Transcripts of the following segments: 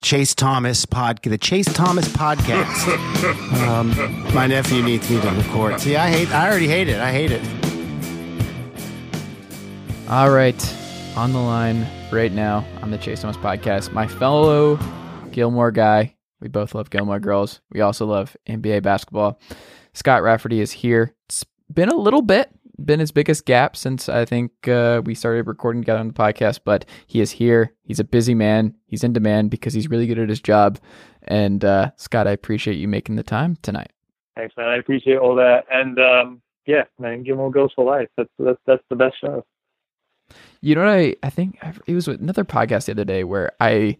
Chase Thomas pod, the Chase Thomas podcast. um, my nephew needs me to record. See, I hate. I already hate it. I hate it. All right, on the line right now on the Chase Thomas podcast, my fellow Gilmore guy. We both love Gilmore girls. We also love NBA basketball. Scott Rafferty is here. It's been a little bit, been his biggest gap since I think uh, we started recording together on the podcast, but he is here. He's a busy man. He's in demand because he's really good at his job. And uh, Scott, I appreciate you making the time tonight. Thanks, man. I appreciate all that. And um, yeah, man, Gilmore Girls for life. That's that's that's the best show. You know what I? I think it was another podcast the other day where I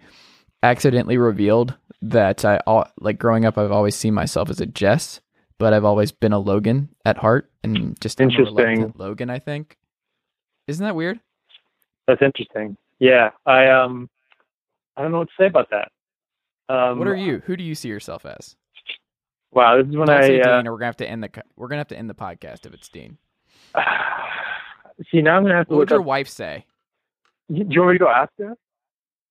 accidentally revealed that I all like growing up. I've always seen myself as a Jess, but I've always been a Logan at heart, and just Interesting. Logan. I think. Isn't that weird? That's interesting. Yeah, I um, I don't know what to say about that. Um, what are you? Who do you see yourself as? Wow, this is when Don't I uh, Dean, or we're gonna have to end the. We're gonna have to end the podcast if it's Dean. see now. I'm gonna have to What would your up. wife say? Do you want me to go ask her?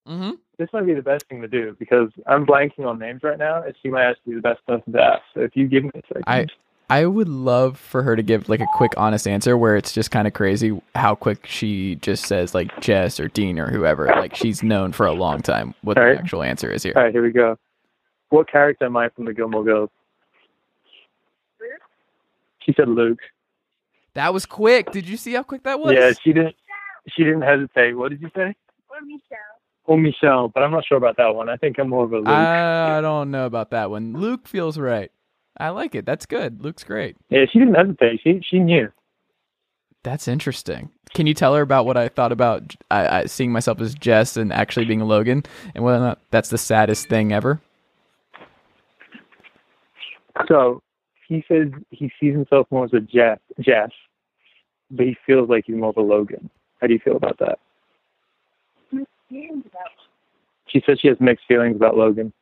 Mm-hmm. This might be the best thing to do because I'm blanking on names right now, and she might actually be the best person to ask. So if you give me a second, I I would love for her to give like a quick, honest answer where it's just kind of crazy how quick she just says like Jess or Dean or whoever. Like she's known for a long time what Alright. the actual answer is here. All right, here we go. What character am I from the Gilmore Girls? She said Luke. That was quick. Did you see how quick that was? Yeah, she didn't. She didn't hesitate. What did you say? Or Michelle. Or Michelle, but I'm not sure about that one. I think I'm more of a Luke. I don't know about that one. Luke feels right. I like it. That's good. Luke's great. yeah, she didn't hesitate. She she knew. That's interesting. Can you tell her about what I thought about I, I, seeing myself as Jess and actually being a Logan, and whether or not that's the saddest thing ever? So he says he sees himself more as a Jess, Jess, but he feels like he's more of a Logan. How do you feel about that? Feelings about She says she has mixed feelings about Logan.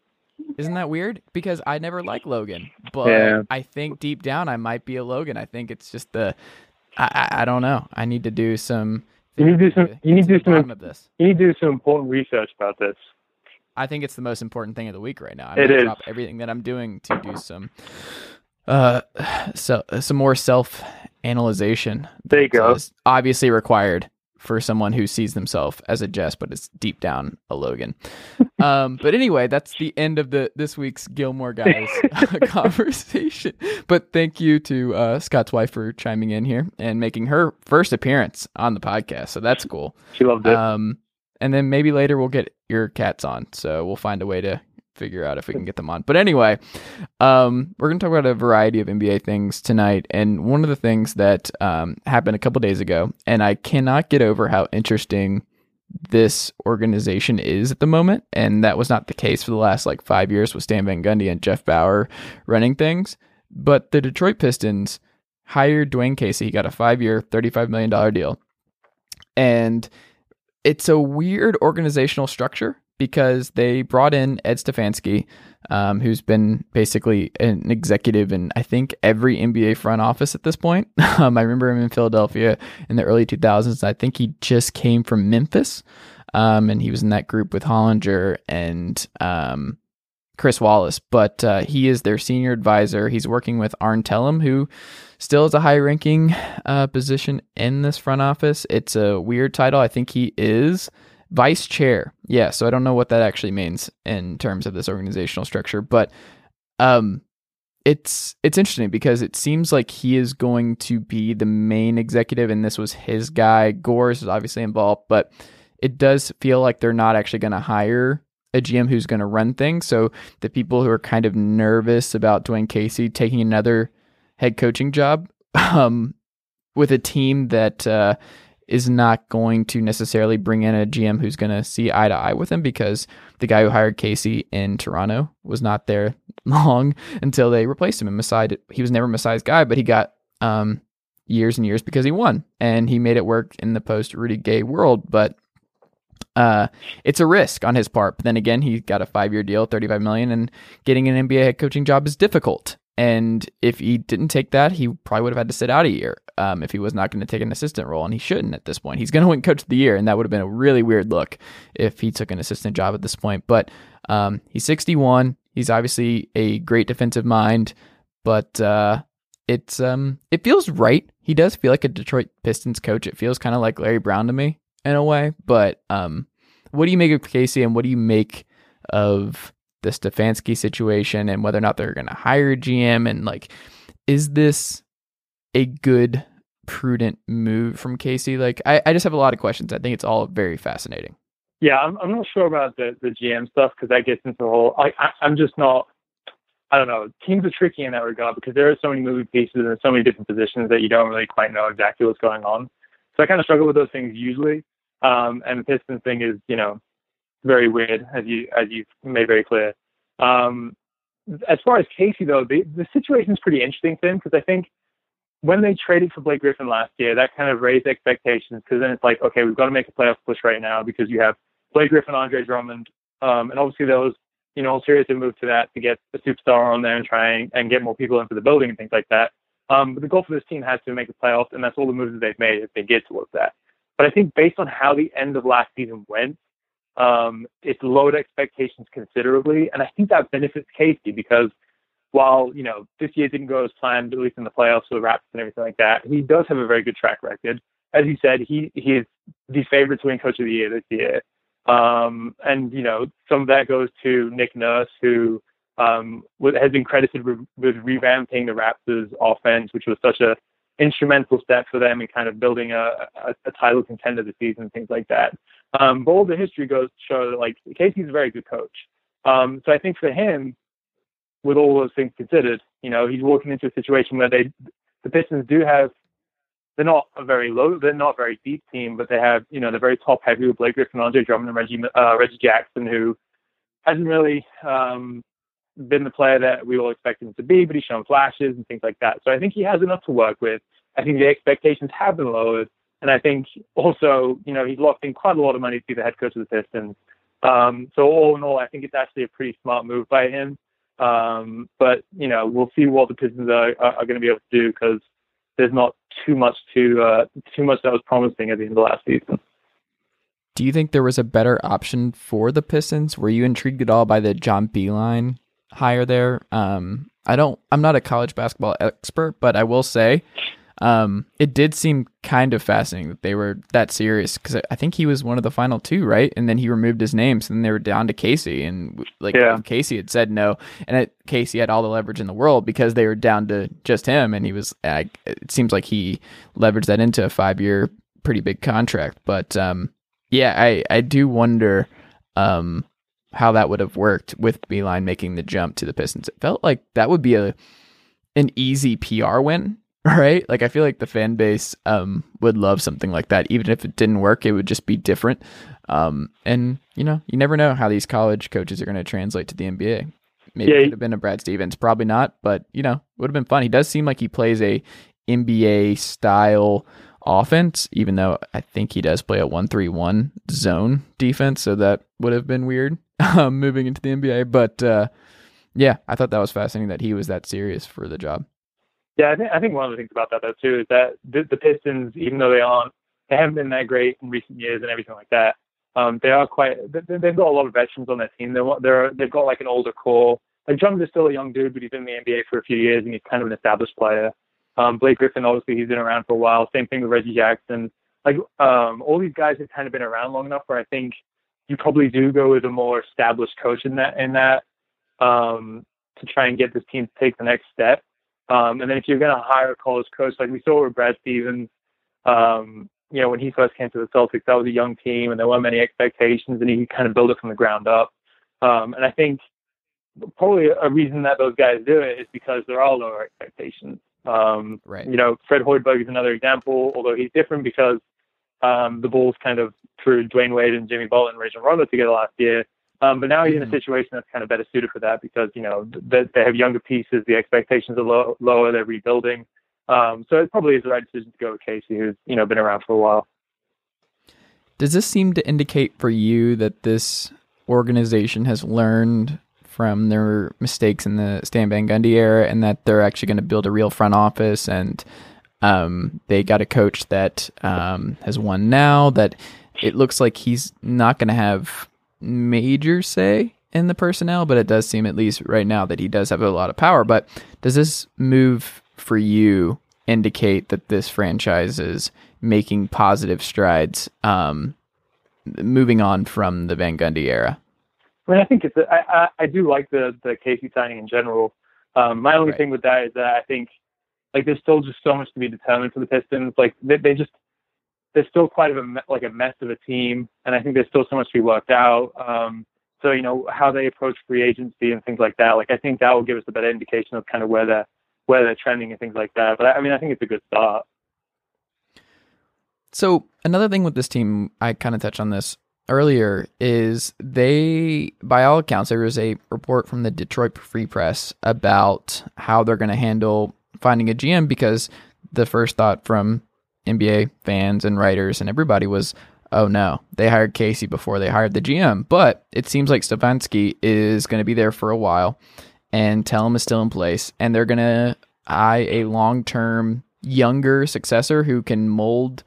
Isn't that weird? Because I never liked Logan, but Yeah. I think deep down I might be a Logan. I think it's just the I, I, I don't know. I need to do some. You need to do some- you need to do some- of this. You need to do some important research about this. I think it's the most important thing of the week right now. I It is. drop everything that I'm doing to do some uh so some more self analyzation. There you go. Obviously required for someone who sees themselves as a Jess, but is deep down a Logan. um, but anyway, that's the end of the this week's Gilmore guys conversation. But thank you to uh, Scott's wife for chiming in here and making her first appearance on the podcast. So that's cool. She loved it. Um, and then maybe later we'll get your cats on. So we'll find a way to figure out if we can get them on. But anyway, um, we're going to talk about a variety of NBA things tonight. And one of the things that um, happened a couple days ago, and I cannot get over how interesting this organization is at the moment. And that was not the case for the last like five years with Stan Van Gundy and Jeff Bower running things. But the Detroit Pistons hired Dwane Casey. He got a five year, $35 million deal. And it's a weird organizational structure because they brought in Ed Stefanski, um, who's been basically an executive in I think every NBA front office at this point. Um, I remember him in Philadelphia in the early 2000s. I think he just came from Memphis, um, and he was in that group with Hollinger and um, Chris Wallace. But uh, he is their senior advisor. He's working with Arn Tellem, who still has a high ranking uh, position in this front office. It's a weird title. I think he is vice chair. Yeah, so I don't know what that actually means in terms of this organizational structure, but um it's it's interesting because it seems like he is going to be the main executive and this was his guy. Gores is obviously involved, but it does feel like they're not actually going to hire a GM who's going to run things. So the people who are kind of nervous about Dwane Casey taking another head coaching job um, with a team that uh, is not going to necessarily bring in a GM who's going to see eye to eye with him because the guy who hired Casey in Toronto was not there long until they replaced him. And Masai, he was never Masai's guy, but he got um, years and years because he won and he made it work in the post Rudy Gay world. But uh, it's a risk on his part. But then again, he got a five year deal, thirty five million, and getting an NBA head coaching job is difficult. And if he didn't take that, he probably would have had to sit out a year um, if he was not going to take an assistant role, and he shouldn't at this point. He's going to win Coach of the Year, and that would have been a really weird look if he took an assistant job at this point. But um, he's 61. He's obviously a great defensive mind, but uh, it's um, it feels right. He does feel like a Detroit Pistons coach. It feels kind of like Larry Brown to me in a way. But um, what do you make of Casey, and what do you make of the Stefanski situation and whether or not they're going to hire a GM and like is this a good prudent move from Casey? Like I, I just have a lot of questions. I think it's all very fascinating. Yeah, I'm, I'm not sure about the, the GM stuff because that gets into the whole. I, I, I'm just not. I don't know. Teams are tricky in that regard because there are so many moving pieces and so many different positions that you don't really quite know exactly what's going on. So I kind of struggle with those things usually. Um, and the Pistons thing is, you know, very weird, as you as you've made very clear. Um, as far as Casey though, the the is pretty interesting for him because I think when they traded for Blake Griffin last year, that kind of raised expectations because then it's like, okay, we've got to make a playoff push right now because you have Blake Griffin, Andre Drummond, um, and obviously there was, you know, ulterior move to that to get a superstar on there and try and, and get more people into the building and things like that. Um, but the goal for this team has to make the playoffs, and that's all the moves that they've made if they get towards that. But I think based on how the end of last season went, um, it's lowered expectations considerably, and I think that benefits Casey because while you know this year didn't go as planned, at least in the playoffs with the Raptors and everything like that, he does have a very good track record. As you said, he he is the favorite to win Coach of the Year this year, um, and you know some of that goes to Nick Nurse, who um, has been credited with, with revamping the Raptors' offense, which was such a instrumental step for them in kind of building a, a, a title contender this season, things like that. Um, but all the history goes to show that like Casey's a very good coach. Um, so I think for him, with all those things considered, you know, he's walking into a situation where they, the Pistons do have, they're not a very low, they're not a very deep team, but they have, you know, they're very top heavy with Blake Griffin, Andre Drummond, and Reggie, uh, Reggie Jackson, who hasn't really um, been the player that we all expected him to be, but he's shown flashes and things like that. So I think he has enough to work with. I think the expectations have been lowered. And I think also, you know, he's locked in quite a lot of money to be the head coach of the Pistons. Um, so all in all, I think it's actually a pretty smart move by him. Um, but you know, we'll see what the Pistons are, are, are going to be able to do because there's not too much to uh, too much that was promising at the end of the last season. Do you think there was a better option for the Pistons? Were you intrigued at all by the John Beilein hire there? Um, I don't. I'm not a college basketball expert, but I will say um, it did seem kind of fascinating that they were that serious because I think he was one of the final two, right? And then he removed his name, so then they were down to Casey, and like Yeah. Casey had said no, and it, Casey had all the leverage in the world because they were down to just him, and he was. Uh, it seems like he leveraged that into a five year, pretty big contract. But um, yeah, I I do wonder um how that would have worked with Beilein making the jump to the Pistons. It felt like that would be a an easy PR win, right? Like I feel like the fan base um would love something like that. Even if it didn't work, it would just be different. Um and you know, you never know how these college coaches are going to translate to the NBA. Maybe Yeah, it could have been a Brad Stevens, probably not, but you know, would have been fun. He does seem like he plays a NBA style offense, even though I think he does play a one three one zone defense, so that would have been weird um, moving into the NBA. But uh, yeah, I thought that was fascinating that he was that serious for the job. Yeah, I think I think one of the things about that though too is that the, the Pistons, even though they aren't, they haven't been that great in recent years and everything like that. Um, they are quite. they- They've got a lot of veterans on their team. They're they're they've got like an older core. Like Drummond is still a young dude, but he's been in the NBA for a few years and he's kind of an established player. Um, Blake Griffin, obviously, he's been around for a while. Same thing with Reggie Jackson. Like um, all these guys have kind of been around long enough where I think you probably do go with a more established coach in that in that um, to try and get this team to take the next step. Um, and then if you're going to hire a college coach, like we saw with Brad Stevens, um, you know, when he first came to the Celtics, that was a young team and there weren't many expectations and he kind of built it from the ground up. Um, and I think probably a reason that those guys do it is because there are all lower expectations. Um, Right. You know, Fred Hoiberg is another example, although he's different because um, the Bulls kind of threw Dwyane Wade and Jimmy Butler and Rajon Rondo together last year. Um, but now he's in a situation that's kind of better suited for that because you know they, they have younger pieces, the expectations are low, lower, they're rebuilding. Um, so it probably is the right decision to go with Casey, who's you know been around for a while. Does this seem to indicate for you that this organization has learned from their mistakes in the Stan Van Gundy era and that they're actually going to build a real front office and um, they got a coach that um, has won now that it looks like he's not going to have major say in the personnel, but it does seem at least right now that he does have a lot of power. But does this move for you indicate that this franchise is making positive strides, um, moving on from the Van Gundy era? I mean, I think it's. A, I, I I do like the the Casey signing in general. Um, my only Right. thing with that is that I think like there's still just so much to be determined for the Pistons. Like they, they just they're still quite of a like a mess of a team, and I think there's still so much to be worked out. Um, so you know how they approach free agency and things like that. Like I think that will give us a better indication of kind of where they're where they're trending and things like that. But I, mean, I think it's a good start. So another thing with this team, I kind of touched on this earlier, is they, by all accounts, there was a report from the Detroit Free Press about how they're going to handle finding a GM because the first thought from NBA fans and writers and everybody was, oh no, they hired Casey before they hired the GM. But it seems like Stefanski is going to be there for a while and Tellem is still in place and they're going to eye a long term younger successor who can mold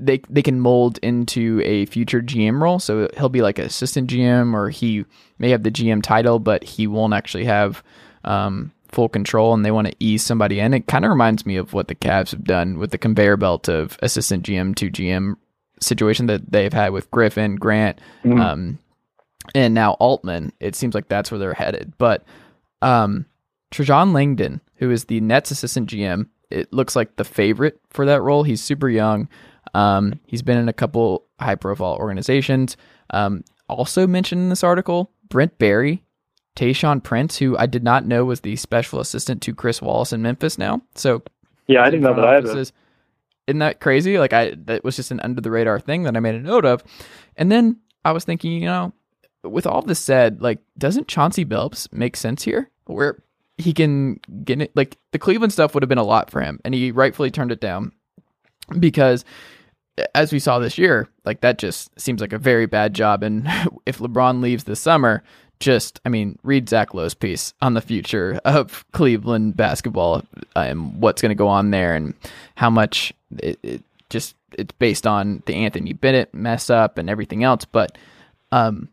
they they can mold into a future GM role. So he'll be like an assistant GM, or he may have the GM title, but he won't actually have um, full control. And they want to ease somebody in. It kind of reminds me of what the Cavs have done with the conveyor belt of assistant GM to GM situation that they've had with Griffin, Grant, um, and now Altman. It seems like that's where they're headed. But um, Trajan Langdon, who is the Nets assistant GM, it looks like the favorite for that role. He's super young. Um, he's been in a couple high profile organizations. Um, also mentioned in this article, Brent Barry, Tayshaun Prince, who I did not know was the special assistant to Chris Wallace in Memphis now. So Yeah, I didn't know that either. Isn't that crazy? Like I, that was just an under the radar thing that I made a note of. And then I was thinking, you know, with all this said, like, doesn't Chauncey Billups make sense here? Where he can get it, like the Cleveland stuff would have been a lot for him, and he rightfully turned it down because, as we saw this year, like that just seems like a very bad job. And if LeBron leaves this summer, just I mean, read Zach Lowe's piece on the future of Cleveland basketball and what's going to go on there, and how much it, it just it's based on the Anthony Bennett mess up and everything else, but um,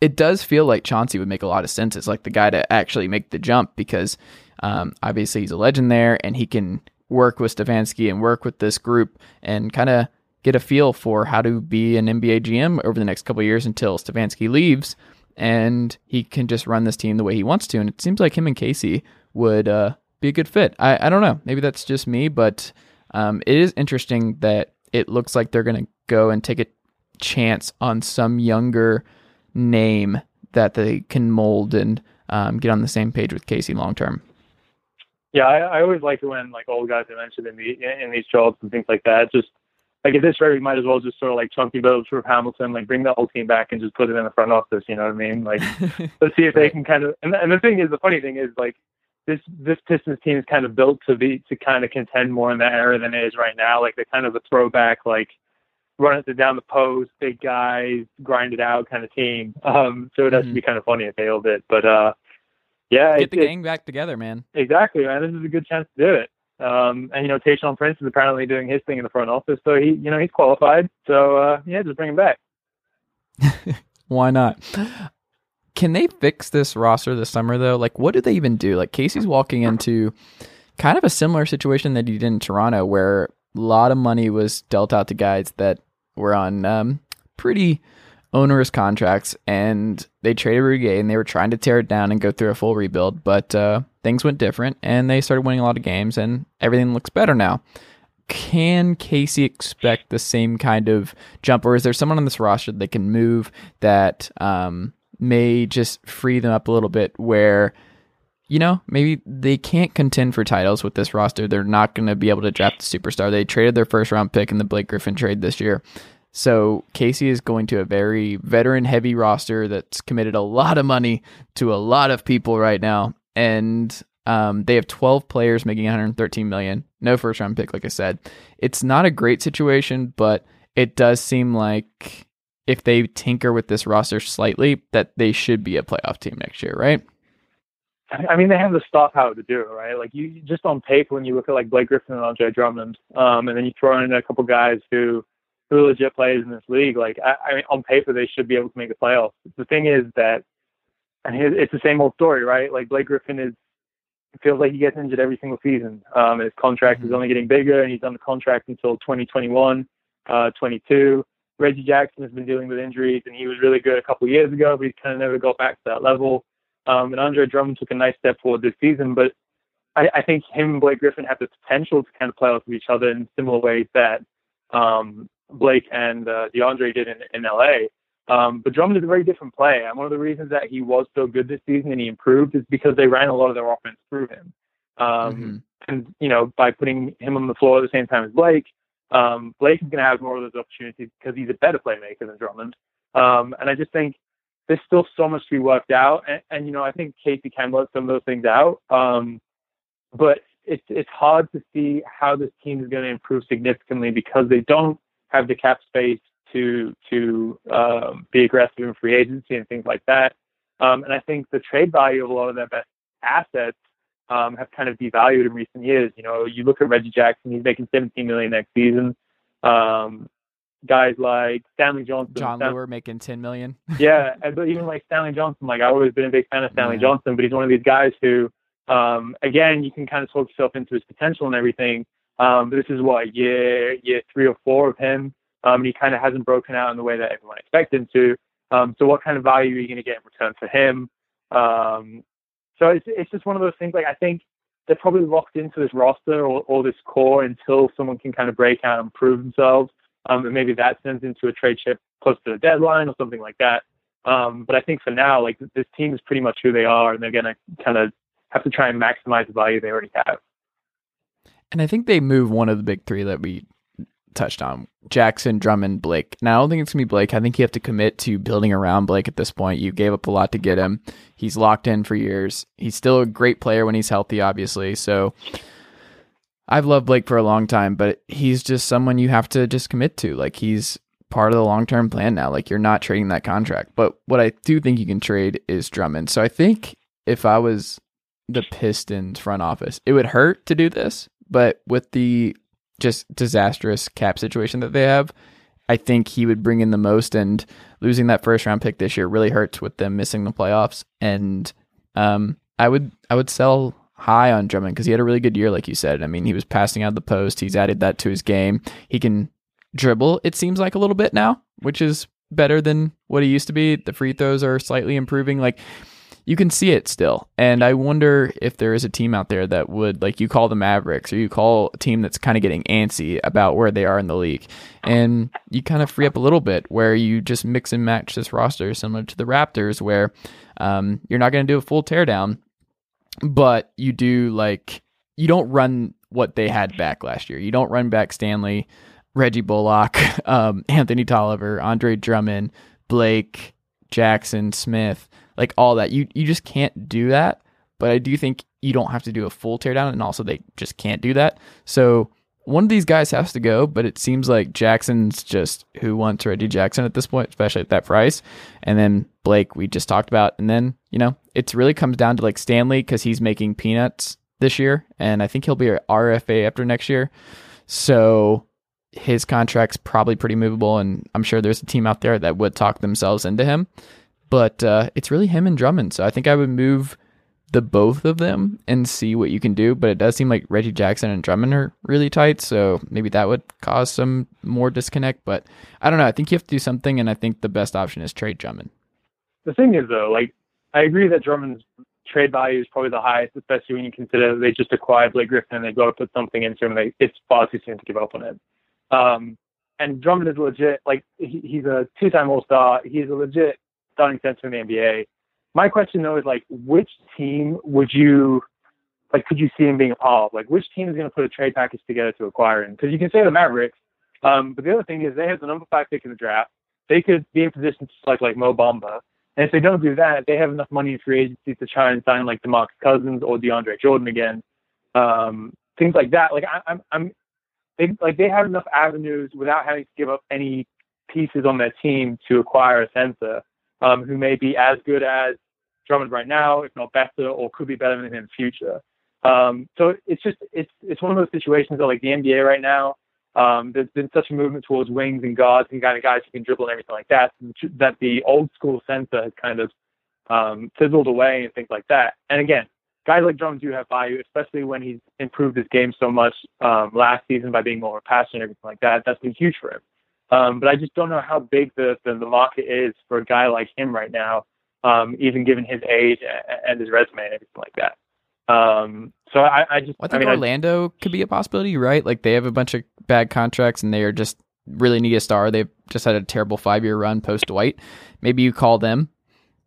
it does feel like Chauncey would make a lot of sense It's like the guy to actually make the jump because um, obviously he's a legend there and he can work with Stefanski and work with this group and kind of get a feel for how to be an NBA GM over the next couple of years until Stefanski leaves and he can just run this team the way he wants to. And it seems like him and Casey would uh, be a good fit. I, I don't know. Maybe that's just me, but um, it is interesting that it looks like they're going to go and take a chance on some younger name that they can mold and um, get on the same page with Casey long term. Yeah, I, I always like when like old guys are mentioned in the in these jobs and things like that. Just like at this rate, we might as well just sort of like chunky build for Hamilton, like bring the whole team back and just put it in the front office. You know what I mean? Like let's see if they can kind of. And, and the thing is, the funny thing is like this this Pistons team is kind of built to be to kind of contend more in that era than it is right now. Like they're kind of a throwback, like run it down the post, big guys, grind it out kind of team. Um, so it has to be kind of funny if they nailed it. But uh, yeah, Get it- the it- gang back together, man. Exactly, man. This is a good chance to do it. Um, and you know, Tayshaun Prince is apparently doing his thing in the front office, so he, you know, he's qualified. So uh, yeah, just bring him back. Why not? Can they fix this roster this summer though? Like, what do they even do? Like, Casey's walking into kind of a similar situation that he did in Toronto, where a lot of money was dealt out to guys that were on um, pretty onerous contracts, and they traded Gay, and they were trying to tear it down and go through a full rebuild, but uh, things went different, and they started winning a lot of games, and everything looks better now. Can Casey expect the same kind of jump, or is there someone on this roster that can move that um, may just free them up a little bit? Where you know, maybe they can't contend for titles with this roster. They're not going to be able to draft a superstar. They traded their first round pick in the Blake Griffin trade this year. So Casey is going to a very veteran heavy roster that's committed a lot of money to a lot of people right now. And um, they have 12 players making 113 million. No first round pick, like I said. It's not a great situation, but it does seem like if they tinker with this roster slightly, that they should be a playoff team next year, right? I mean, they have the star power to do it, right? Like you just on paper, when you look at like Blake Griffin and Andre Drummond, um, and then you throw in a couple guys who who are legit players in this league, like I, I mean, on paper they should be able to make the playoffs. The thing is that, and it's the same old story, right? Like Blake Griffin is feels like he gets injured every single season. Um, his contract mm-hmm. is only getting bigger, and he's on the contract until 2021, uh, 22. Reggie Jackson has been dealing with injuries, and he was really good a couple of years ago, but he's kind of never got back to that level. Um, and Andre Drummond took a nice step forward this season, but I, I think him and Blake Griffin have the potential to kind of play off of each other in similar ways that um, Blake and uh, DeAndre did in, in LA. Um, but Drummond is a very different player. And one of the reasons that he was so good this season and he improved is because they ran a lot of their offense through him. Um, mm-hmm. And, you know, by putting him on the floor at the same time as Blake, um, Blake is going to have more of those opportunities because he's a better playmaker than Drummond. Um, and I just think there's still so much to be worked out. And, and you know, I think Casey can work some of those things out. Um, but it's it's hard to see how this team is going to improve significantly because they don't have the cap space to to um, be aggressive in free agency and things like that. Um, and I think the trade value of a lot of their best assets um, have kind of devalued in recent years. You know, you look at Reggie Jackson; he's making 17 million next season. Um, guys like Stanley Johnson, Jon Stan- making 10 million. yeah, and, but even like Stanley Johnson, like I've always been a big fan of Stanley yeah. Johnson, but he's one of these guys who, um, again, you can kind of talk yourself into his potential and everything. Um, this is what year year three or four of him. Um, and he kind of hasn't broken out in the way that everyone expected him to. Um, so what kind of value are you going to get in return for him? Um, so it's it's just one of those things. Like I think they're probably locked into this roster or, or this core until someone can kind of break out and prove themselves. Um, and maybe that sends into a trade chip close to the deadline or something like that. Um, but I think for now, like this team is pretty much who they are, and they're going to kind of have to try and maximize the value they already have. And I think they move one of the big three that we touched on Jackson, Drummond, Blake. Now, I don't think it's going to be Blake. I think you have to commit to building around Blake at this point. You gave up a lot to get him. He's locked in for years. He's still a great player when he's healthy, obviously. So I've loved Blake for a long time, but he's just someone you have to just commit to. Like, he's part of the long term plan now. Like, you're not trading that contract. But what I do think you can trade is Drummond. So I think if I was the Pistons front office, it would hurt to do this. But with the just disastrous cap situation that they have, I think he would bring in the most. And losing that first round pick this year really hurts with them missing the playoffs. And um, I would I would sell high on Drummond because he had a really good year, like you said. I mean, he was passing out the post. He's added that to his game. He can dribble. It seems like a little bit now, which is better than what he used to be. The free throws are slightly improving. Like you can see it still. And I wonder if there is a team out there that would, like you call the Mavericks or you call a team that's kind of getting antsy about where they are in the league. And you kind of free up a little bit where you just mix and match this roster, similar to the Raptors, where um, you're not going to do a full teardown, but you do like, you don't run what they had back last year. You don't run back Stanley, Reggie Bullock, um, Anthony Tolliver, Andre Drummond, Blake, Jackson, Smith like all that. You you just can't do that. But I do think you don't have to do a full teardown, and also they just can't do that. So one of these guys has to go, but it seems like Jackson's just who wants Reggie Jackson at this point, especially at that price. And then Blake, we just talked about. And then, you know, it really comes down to like Stanley because he's making peanuts this year. And I think he'll be RFA after next year. So his contract's probably pretty movable. And I'm sure there's a team out there that would talk themselves into him. But uh, it's really him and Drummond. So I think I would move the both of them and see what you can do. But it does seem like Reggie Jackson and Drummond are really tight. So maybe that would cause some more disconnect. But I don't know. I think you have to do something. And I think the best option is trade Drummond. The thing is, though, like, I agree that Drummond's trade value is probably the highest, especially when you consider they just acquired Blake Griffin and they've got to put something into him. They, it's far too soon to give up on it. Um, and Drummond is legit. Like he, he's a two-time All-Star. He's a legit starting center in the NBA. my question though is like, which team would you like? Could you see him being a part of? Like, which team is going to put a trade package together to acquire him? Because you can say the Mavericks, um, but the other thing is they have the number five pick in the draft. They could be in position to select like Mo Bamba. And if they don't do that, they have enough money in free agency to try and sign like DeMarcus Cousins or DeAndre Jordan again. Um, things like that. Like I, I'm, I'm, they like they have enough avenues without having to give up any pieces on their team to acquire a center um, who may be as good as Drummond right now, if not better, or could be better than him in the future. Um, so it's just it's it's one of those situations that like the NBA right now. Um, there's been such a movement towards wings and guards and kind of guys who can dribble and everything like that. That the old school center has kind of um, fizzled away and things like that. And again, guys like Drummond do have value, especially when he's improved his game so much um, last season by being more passionate and everything like that. That's been huge for him. Um, but I just don't know how big the, the, the market is for a guy like him right now, um, even given his age and his resume and everything like that. Um, so I, I just I think I mean, Orlando could be a possibility, right? Like they have a bunch of bad contracts and they are just really need a star. They've just had a terrible five year run post Dwight. Maybe you call them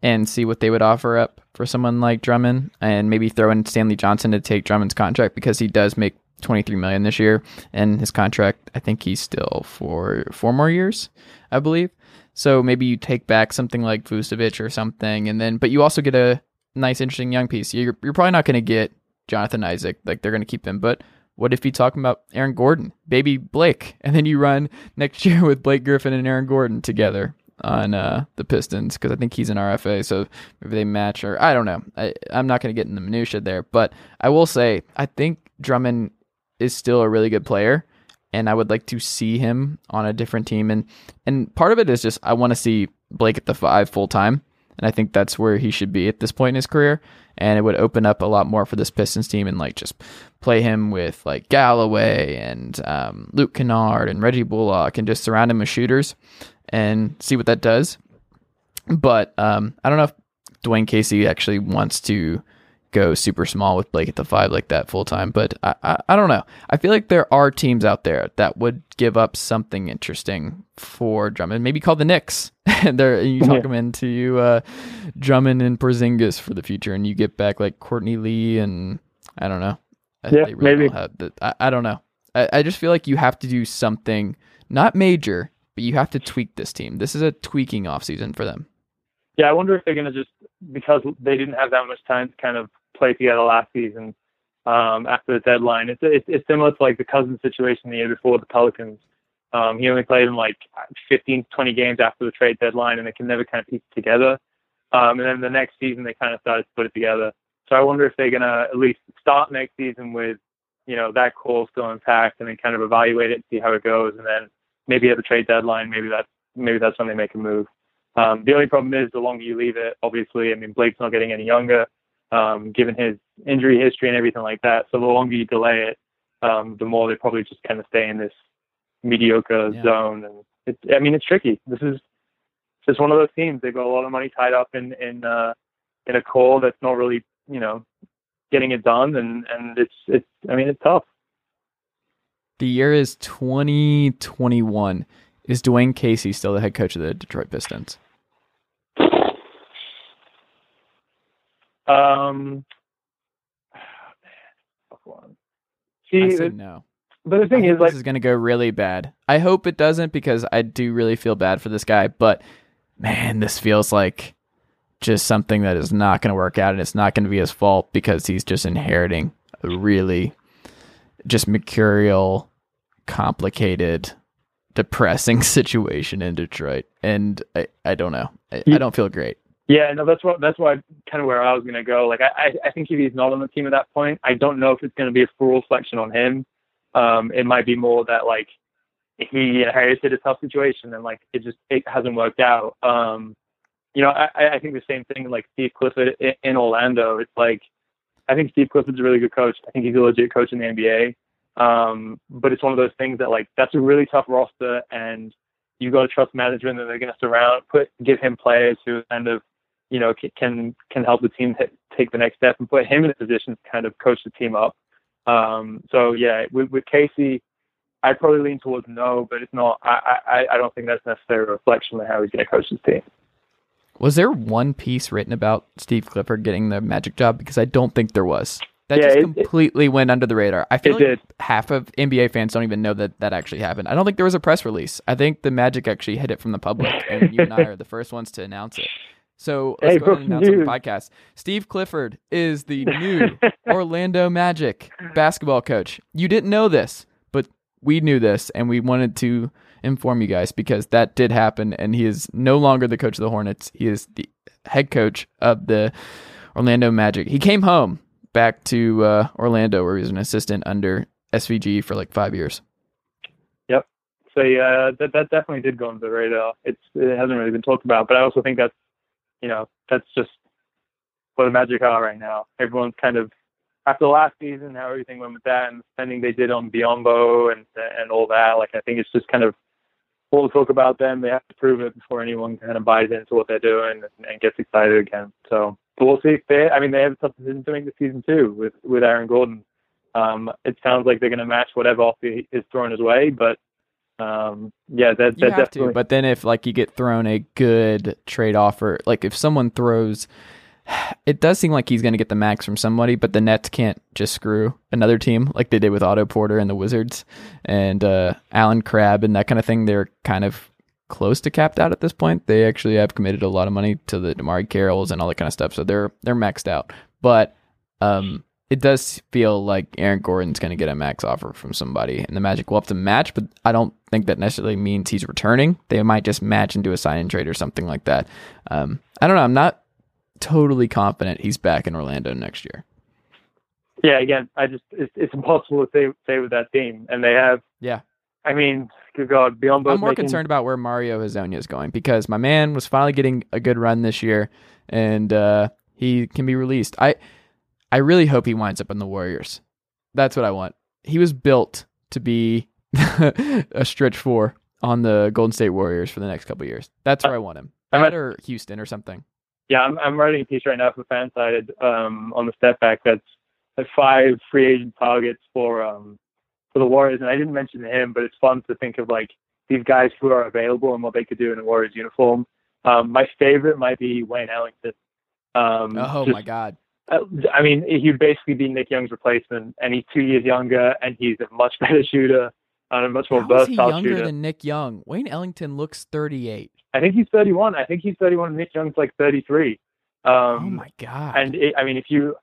and see what they would offer up for someone like Drummond, and maybe throw in Stanley Johnson to take Drummond's contract because he does make 23 million this year, and his contract I think he's still for four more years, I believe. So maybe you take back something like Vucevic or something, and then but you also get a nice, interesting young piece. You're you're probably not going to get Jonathan Isaac, like they're going to keep him, but what if you talk about Aaron Gordon, baby Blake, and then you run next year with Blake Griffin and Aaron Gordon together? on uh, the Pistons because I think he's an RFA, so maybe they match or I don't know. I, I'm not going to get in the minutia there, but I will say I think Drummond is still a really good player, and I would like to see him on a different team. and And part of it is just I want to see Blake at the five full time, and I think that's where he should be at this point in his career. And it would open up a lot more for this Pistons team and like just play him with like Galloway and um, Luke Kennard and Reggie Bullock and just surround him with shooters and see what that does. But um, I don't know if Dwane Casey actually wants to go super small with Blake at the five like that full time. But I, I, I, don't know. I feel like there are teams out there that would give up something interesting for Drummond. Maybe call the Knicks. and you talk yeah. them into uh, Drummond and Porzingis for the future, and you get back like Courtney Lee and I don't know. Yeah, really maybe. The, I, I don't know. I, I just feel like you have to do something not major, but you have to tweak this team. This is a tweaking offseason for them. Yeah, I wonder if they're going to just because they didn't have that much time to kind of play together last season um, after the deadline. It's, it's it's similar to like the Cousins situation the year before the Pelicans. Um, he only played in like 15 20 games after the trade deadline, and they can never kind of piece it together. Um, and then the next season, they kind of started to put it together. So I wonder if they're going to at least start next season with, you know, that core still intact, and then kind of evaluate it and see how it goes, and then maybe at the trade deadline, maybe that's maybe that's when they make a move. Um, the only problem is the longer you leave it, obviously, I mean, Blake's not getting any younger, um, given his injury history and everything like that. So the longer you delay it, um, the more they probably just kind of stay in this mediocre yeah. zone. And it's, I mean, it's tricky. This is just one of those teams. They've got a lot of money tied up in in uh, in a core that's not really, you know, getting it done. And and it's it's. I mean, it's tough. The year is 2021. Is Dwane Casey still the head coach of the Detroit Pistons? Um, See, I said no. But the thing is, like, this is going to go really bad. I hope it doesn't because I do really feel bad for this guy. But man, this feels like just something that is not going to work out, and it's not going to be his fault because he's just inheriting a really just mercurial, complicated, depressing situation in Detroit, and I, I don't know. I, I don't feel great. Yeah, no, that's what that's why kind of where I was going to go. Like, I I think if he's not on the team at that point, I don't know if it's going to be a full reflection on him. Um, it might be more that like he inherited a tough situation and like it just it hasn't worked out. Um, you know, I I think the same thing like Steve Clifford in in Orlando. It's like I think Steve Clifford's a really good coach. I think he's a legit coach in the NBA. Um, but it's one of those things that like that's a really tough roster, and you got to trust management that they're going to surround, put, give him players who kind of, you know, can can help the team take the next step and put him in a position to kind of coach the team up. Um, so yeah, with, with Casey, I'd probably lean towards no, but it's not. I I, I don't think that's necessarily a reflection of how he's going to coach his team. Was there one piece written about Steve Clifford getting the Magic job? Because I don't think there was. That Yeah, just it- completely went under the radar. I feel It like did. half of NBA fans don't even know that that actually happened. I don't think there was a press release. I think the Magic actually hid it from the public, and you and I are the first ones to announce it. So let's Hey, go ahead and announce on the podcast. Steve Clifford is the new Orlando Magic basketball coach. You didn't know this, but we knew this, and we wanted to inform you guys because that did happen, and he is no longer the coach of the Hornets. He is the head coach of the Orlando Magic. He came home back to uh, Orlando where he was an assistant under SVG for like five years. Yep. So yeah, that that definitely did go under the radar. It's it hasn't really been talked about, but I also think that's you know that's just what the Magic are right now. Everyone's kind of after the last season, how everything went with that, and the spending they did on Biyombo and and all that. Like I think it's just kind of all the talk about them. They have to prove it before anyone kind of buys into what they're doing and, and gets excited again. So we'll see if they. I mean, they have decision to make this season too with with Aaron Gordon. Um, it sounds like they're going to match whatever offer is thrown his way, but um, yeah, that You that have definitely. to, but then if like you get thrown a good trade offer, like if someone throws, it does seem like he's going to get the max from somebody, but the Nets can't just screw another team like they did with Otto Porter and the Wizards and uh, Allen Crabbe and that kind of thing. They're kind of close to capped out at this point. They actually have committed a lot of money to the DeMarre Carrolls and all that kind of stuff, so they're they're maxed out. But um, it does feel like Aaron Gordon's going to get a max offer from somebody, and the Magic will have to match. But I don't think that necessarily means he's returning. They might just match and do a sign and trade or something like that. Um, I don't know. I'm not totally confident he's back in Orlando next year. yeah, again, I just it's, it's impossible to say say with that team, and they have. Yeah. I mean, good God, Biyombo. I'm more making, concerned about where Mario Hezonja is going because my man was finally getting a good run this year, and uh, he can be released. I I really hope he winds up in the Warriors. That's what I want. He was built to be a stretch four on the Golden State Warriors for the next couple of years. That's where I want him. I'm at- or Houston or something. Yeah, I'm I'm writing a piece right now for Fansided um, on the step back. That's like five free agent targets for um for the Warriors, and I didn't mention him, but it's fun to think of like these guys who are available and what they could do in a Warriors uniform. Um, my favorite might be Wayne Ellington. Um, Oh just- my God. Uh, I mean, he'd basically be Nick Young's replacement, and he's two years younger, and he's a much better shooter and a much more How is he versatile younger shooter. than Nick Young? Wayne Ellington looks 38. I think he's 31. I think he's 31. and Nick Young's like 33. Um, oh my God. And it, I mean, if you,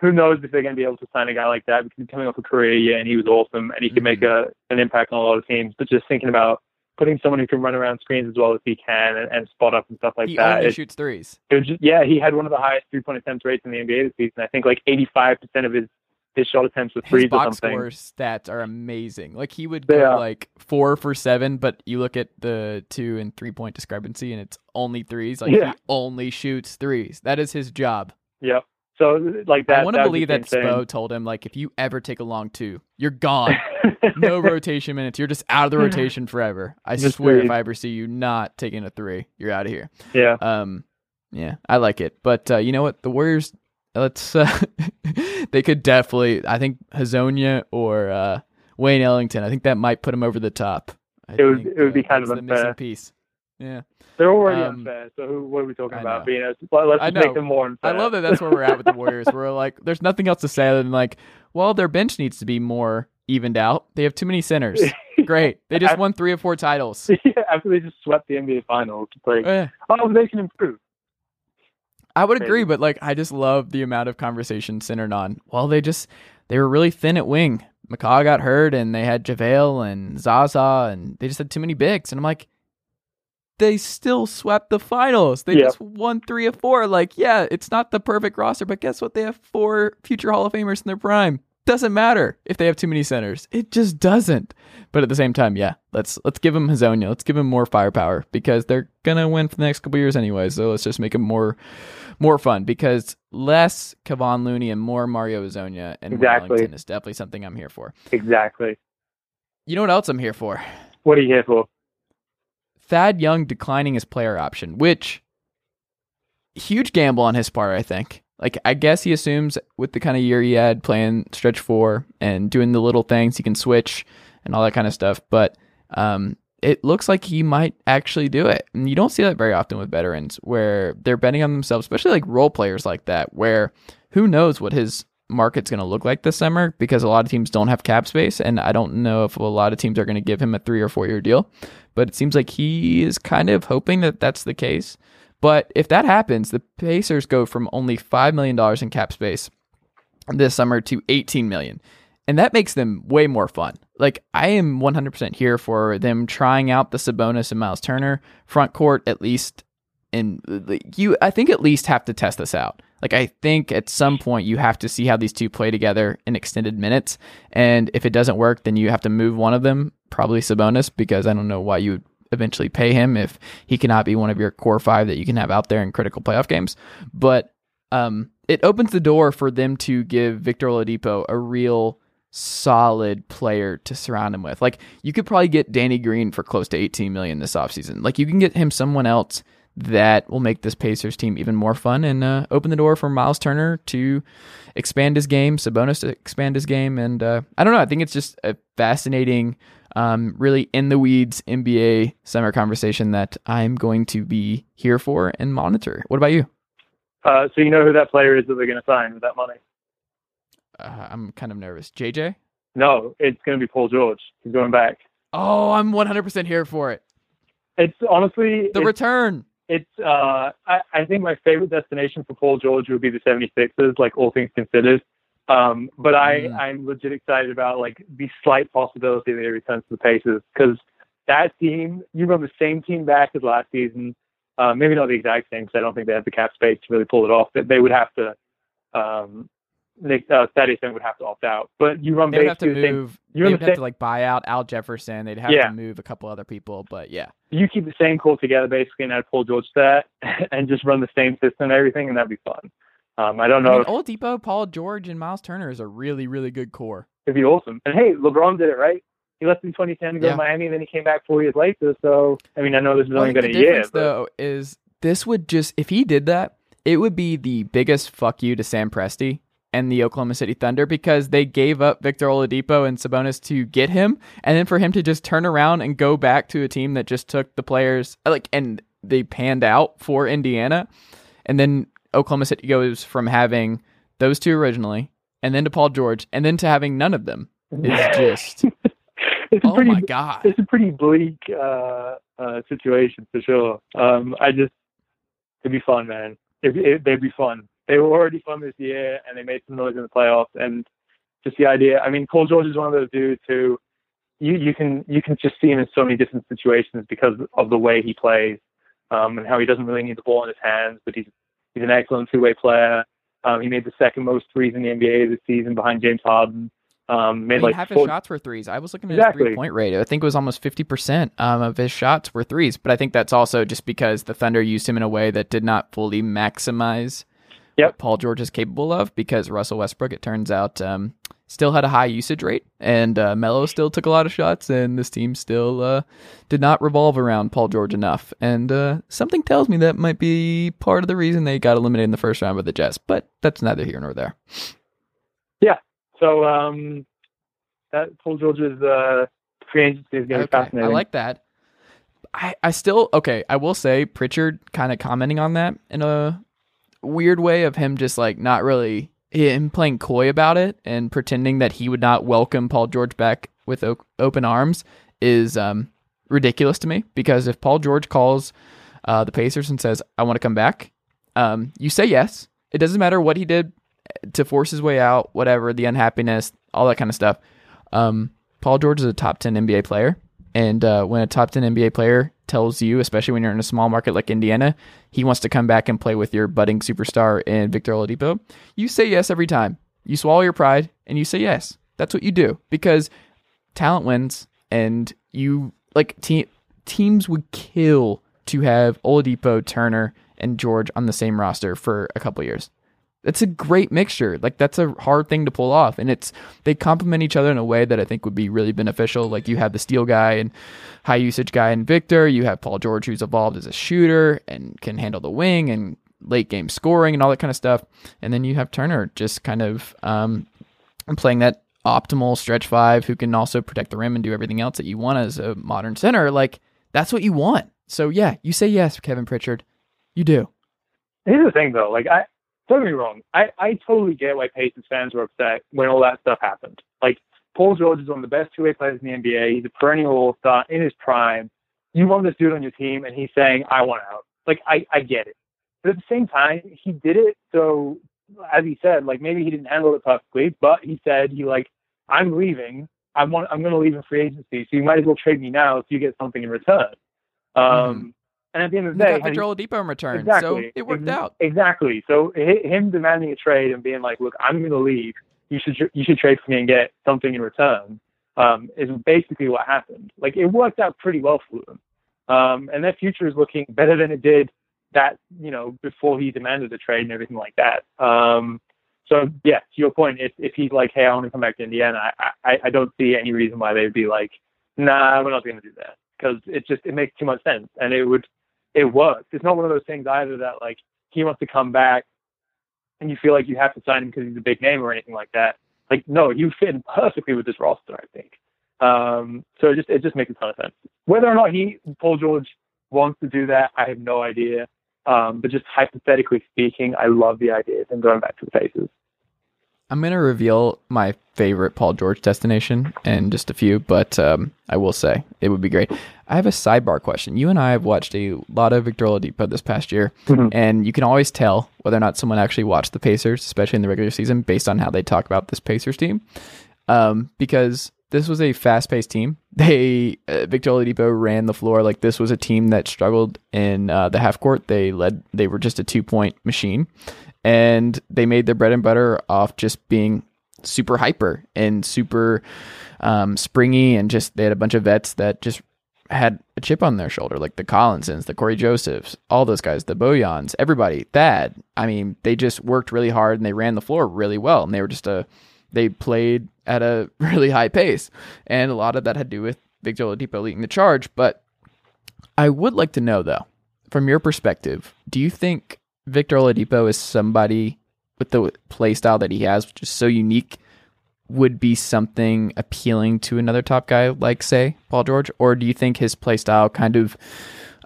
who knows if they're going to be able to sign a guy like that because he's coming off a career year and he was awesome and he can make Mm-hmm. a an impact on a lot of teams. But just thinking about putting someone who can run around screens as well as he can and, and spot up and stuff like he that. only It, shoots threes. it was just, yeah, he had one of the highest three point attempt rates in the NBA this season. I think like 85% of his his shot attempts were His threes or box something. score stats are amazing. Like he would go are. like four for seven, but you look at the two and three point discrepancy, and it's only threes. Like Yeah. he only shoots threes. That is his job. Yep. So like that. I want to believe that. Spo told him like, if you ever take a long two, you're gone. no rotation minutes. You're just out of the rotation forever. I Just swear, if. I ever see you not taking a three, you're out of here. yeah. Um, yeah, I like it. But uh, you know what? The Warriors, let's. Uh, they could definitely. I think Hezonja or uh, Wayne Ellington. I think that might put him over the top. I It would- think, it would be uh, kind of the missing unfair. piece. Yeah, They're already Um, unfair. So who, what are we talking about? know. Being a, let's I just make them more unfair. I love that. That's where we're at with the Warriors. We're like, there's nothing else to say other than like, well, their bench needs to be more evened out. They have too many centers. Great. They just won three or four titles. yeah, after they just swept the NBA finals. Like, Eh. oh, they can improve. I would agree, Maybe. but like I just love the amount of conversation centered on. Well, they just they were really thin at wing. McCaw got hurt, and they had JaVale and Zaza, and they just had too many bigs. And I'm like, they still swept the finals. They just won three of four. Like, yeah, it's not the perfect roster, but guess what? They have four future Hall of Famers in their prime. Doesn't matter if they have too many centers. It just doesn't. But at the same time, yeah, let's let's give them Hezonja. Let's give him more firepower because they're gonna win for the next couple years anyway. So let's just make them more more fun because less Kevon Looney and more Mario Hezonja and Exactly. Ellington is definitely something I'm here for. Exactly. You know what else I'm here for? What are you here for? Thad Young declining his player option, which huge gamble on his part, I think. Like I guess he assumes with the kind of year he had playing stretch four and doing the little things he can switch and all that kind of stuff. But um, it looks like he might actually do it. And you don't see that very often with veterans where they're betting on themselves, especially like role players like that, where who knows what his market's going to look like this summer because a lot of teams don't have cap space. And I don't know if a lot of teams are going to give him a three or four year deal. But it seems like he is kind of hoping that that's the case. But if that happens, the Pacers go from only $5 million in cap space this summer to 18 million and that makes them way more fun. Like I am 100% here for them trying out the Sabonis and Miles Turner front court at least and you I think at least have to test this out. Like I think at some point you have to see how these two play together in extended minutes and if it doesn't work then you have to move one of them, probably Sabonis because I don't know why you would eventually pay him if he cannot be one of your core 5 that you can have out there in critical playoff games. But um it opens the door for them to give Victor Oladipo a real solid player to surround him with. Like you could probably get Danny Green for close to 18 million this offseason. Like you can get him someone else that will make this Pacers team even more fun and uh, open the door for Miles Turner to expand his game, Sabonis to expand his game, and uh, I don't know. I think it's just a fascinating, um, really in the weeds NBA summer conversation that I'm going to be here for and monitor. What about you? Uh, so you know who that player is that they're going to sign with that money? Uh, I'm kind of nervous. JJ? No, it's going to be Paul George. He's going back. Oh, I'm 100% here for it. It's honestly The it's, return. it's uh I, I think my favorite destination for Paul George would be the 76ers, like all things considered. Um, but I, Mm. I'm legit excited about like the slight possibility that he returns to the Pacers because that team, you run the same team back as last season. Uh, maybe not the exact same because I don't think they have the cap space to really pull it off. But they would have to, um, Nick, uh, Thaddeus would have to opt out. But you run They would have to basically the same move. you're They would the have same- to like buy out Al Jefferson. They'd have Yeah. to move a couple other people, but yeah. you keep the same core together basically and add Paul George to that and just run the same system and everything and that'd be fun. Um, I don't I know mean, if Oladipo, Paul George, and Miles Turner is a really, really good core. it'd be awesome. And hey, LeBron did it right. He left in 2010 to go Yeah. to Miami, and then he came back four years later. So I mean, I know this has Well, I only think been a year, but though, is this would just if he did that, it would be the biggest fuck you to Sam Presti and the Oklahoma City Thunder because they gave up Victor Oladipo and Sabonis to get him, and then for him to just turn around and go back to a team that just took the players like and they panned out for Indiana, and then Oklahoma City goes from having those two originally, and then to Paul George, and then to having none of them is just it's oh pretty my god. it's a pretty bleak uh, uh, situation for sure. Um, I just it'd be fun, man. It, it, they'd be fun. They were already fun this year, and they made some noise in the playoffs. And just the idea. I mean, Paul George is one of those dudes who you you can you can just see him in so many different situations because of the way he plays um, and how he doesn't really need the ball in his hands, but he's he's an excellent two way player. Um, he made the second most threes in the NBA this season behind James Harden. Um, made I mean, like half his four- shots were threes. I was looking at Exactly. his three point rate. I think it was almost fifty percent um, of his shots were threes. But I think that's also just because the Thunder used him in a way that did not fully maximize Yep. what Paul George is capable of. Because Russell Westbrook, it turns out, um, still had a high usage rate, and uh, Melo still took a lot of shots, and this team still uh, did not revolve around Paul George enough. And uh, something tells me that might be part of the reason they got eliminated in the first round by the Jazz. But that's neither here nor there. Yeah. So um, that Paul George's uh, free agency is going to be fascinating. I like that. I, I still okay. I will say Pritchard kind of commenting on that in a weird way of him just like not really him playing coy about it and pretending that he would not welcome Paul George back with o- open arms is um, ridiculous to me because if Paul George calls uh, the Pacers and says I want to come back, um, you say yes. It doesn't matter what he did to force his way out, whatever the unhappiness, all that kind of stuff. Um, Paul George is a top 10 NBA player. And uh, when a top 10 NBA player tells you, especially when you're in a small market like Indiana, he wants to come back and play with your budding superstar in Victor Oladipo, you say yes every time. You swallow your pride and you say yes. That's what you do because talent wins and you like te- teams would kill to have Oladipo, Turner, and George on the same roster for a couple years. That's a great mixture. Like that's a hard thing to pull off, and it's they complement each other in a way that I think would be really beneficial. Like you have the steel guy and high usage guy in Victor. You have Paul George who's evolved as a shooter and can handle the wing and late game scoring and all that kind of stuff. And then you have Turner just kind of um, playing that optimal stretch five who can also protect the rim and do everything else that you want as a modern center, like that's what you want. So yeah, you say yes, Kevin Pritchard. You do. Here's the thing, though. Like, I don't get me wrong. I I totally get why Pacers fans were upset when all that stuff happened. Like, Paul George is one of the best two-way players in the NBA. He's a perennial All-Star in his prime. You want this dude on your team, and he's saying, "I want out." Like, I I get it, but at the same time, he did it so, as he said, like maybe he didn't handle it perfectly, but he said he like, "I'm leaving. I want. I'm going to leave in free agency, so you might as well trade me now, so you get something in return." Um, And at the end of the day, got Victor Oladipo in return, Exactly. so it worked Ex- out. Exactly. So him demanding a trade and being like, "Look, I'm going to leave. You should you should trade for me and get something in return," um, is basically what happened. Like it worked out pretty well for them, um, and their future is looking better than it did that you know before he demanded a trade and everything like that. Um, so yeah, to your point, if if he's like, "Hey, I want to come back to Indiana," I I, I don't see any reason why they'd be like, "Nah, we're not going to do that," because it just it makes too much sense, and it would it works. It's not one of those things either that like he wants to come back and you feel like you have to sign him because he's a big name or anything like that. Like no, you fit in perfectly with this roster, I think. Um, so it just it just makes a ton of sense. Whether or not he Paul George wants to do that, I have no idea. Um, but just hypothetically speaking, I love the idea of him going back to the Pacers. I'm gonna reveal my favorite Paul George destination in just a few, but um, I will say it would be great. I have a sidebar question. You and I have watched a lot of Victor Oladipo this past year, Mhm. and you can always tell whether or not someone actually watched the Pacers, especially in the regular season, based on how they talk about this Pacers team. Um, because this was a fast-paced team. They uh, Victor Oladipo ran the floor like this was a team that struggled in uh, the half court. They led. They were just a two-point machine and they made their bread and butter off just being super hyper and super um, springy and just they had a bunch of vets that just had a chip on their shoulder like the Collisons, the Corey Josephs, all those guys, the Bojans, everybody. Thad. I mean, they just worked really hard and they ran the floor really well and they were just a they played at a really high pace and a lot of that had to do with Victor Oladipo leading the charge, but I would like to know though, from your perspective, do you think Victor Oladipo is somebody with the play style that he has, which is so unique, would be something appealing to another top guy like, say, Paul George? Or do you think his play style kind of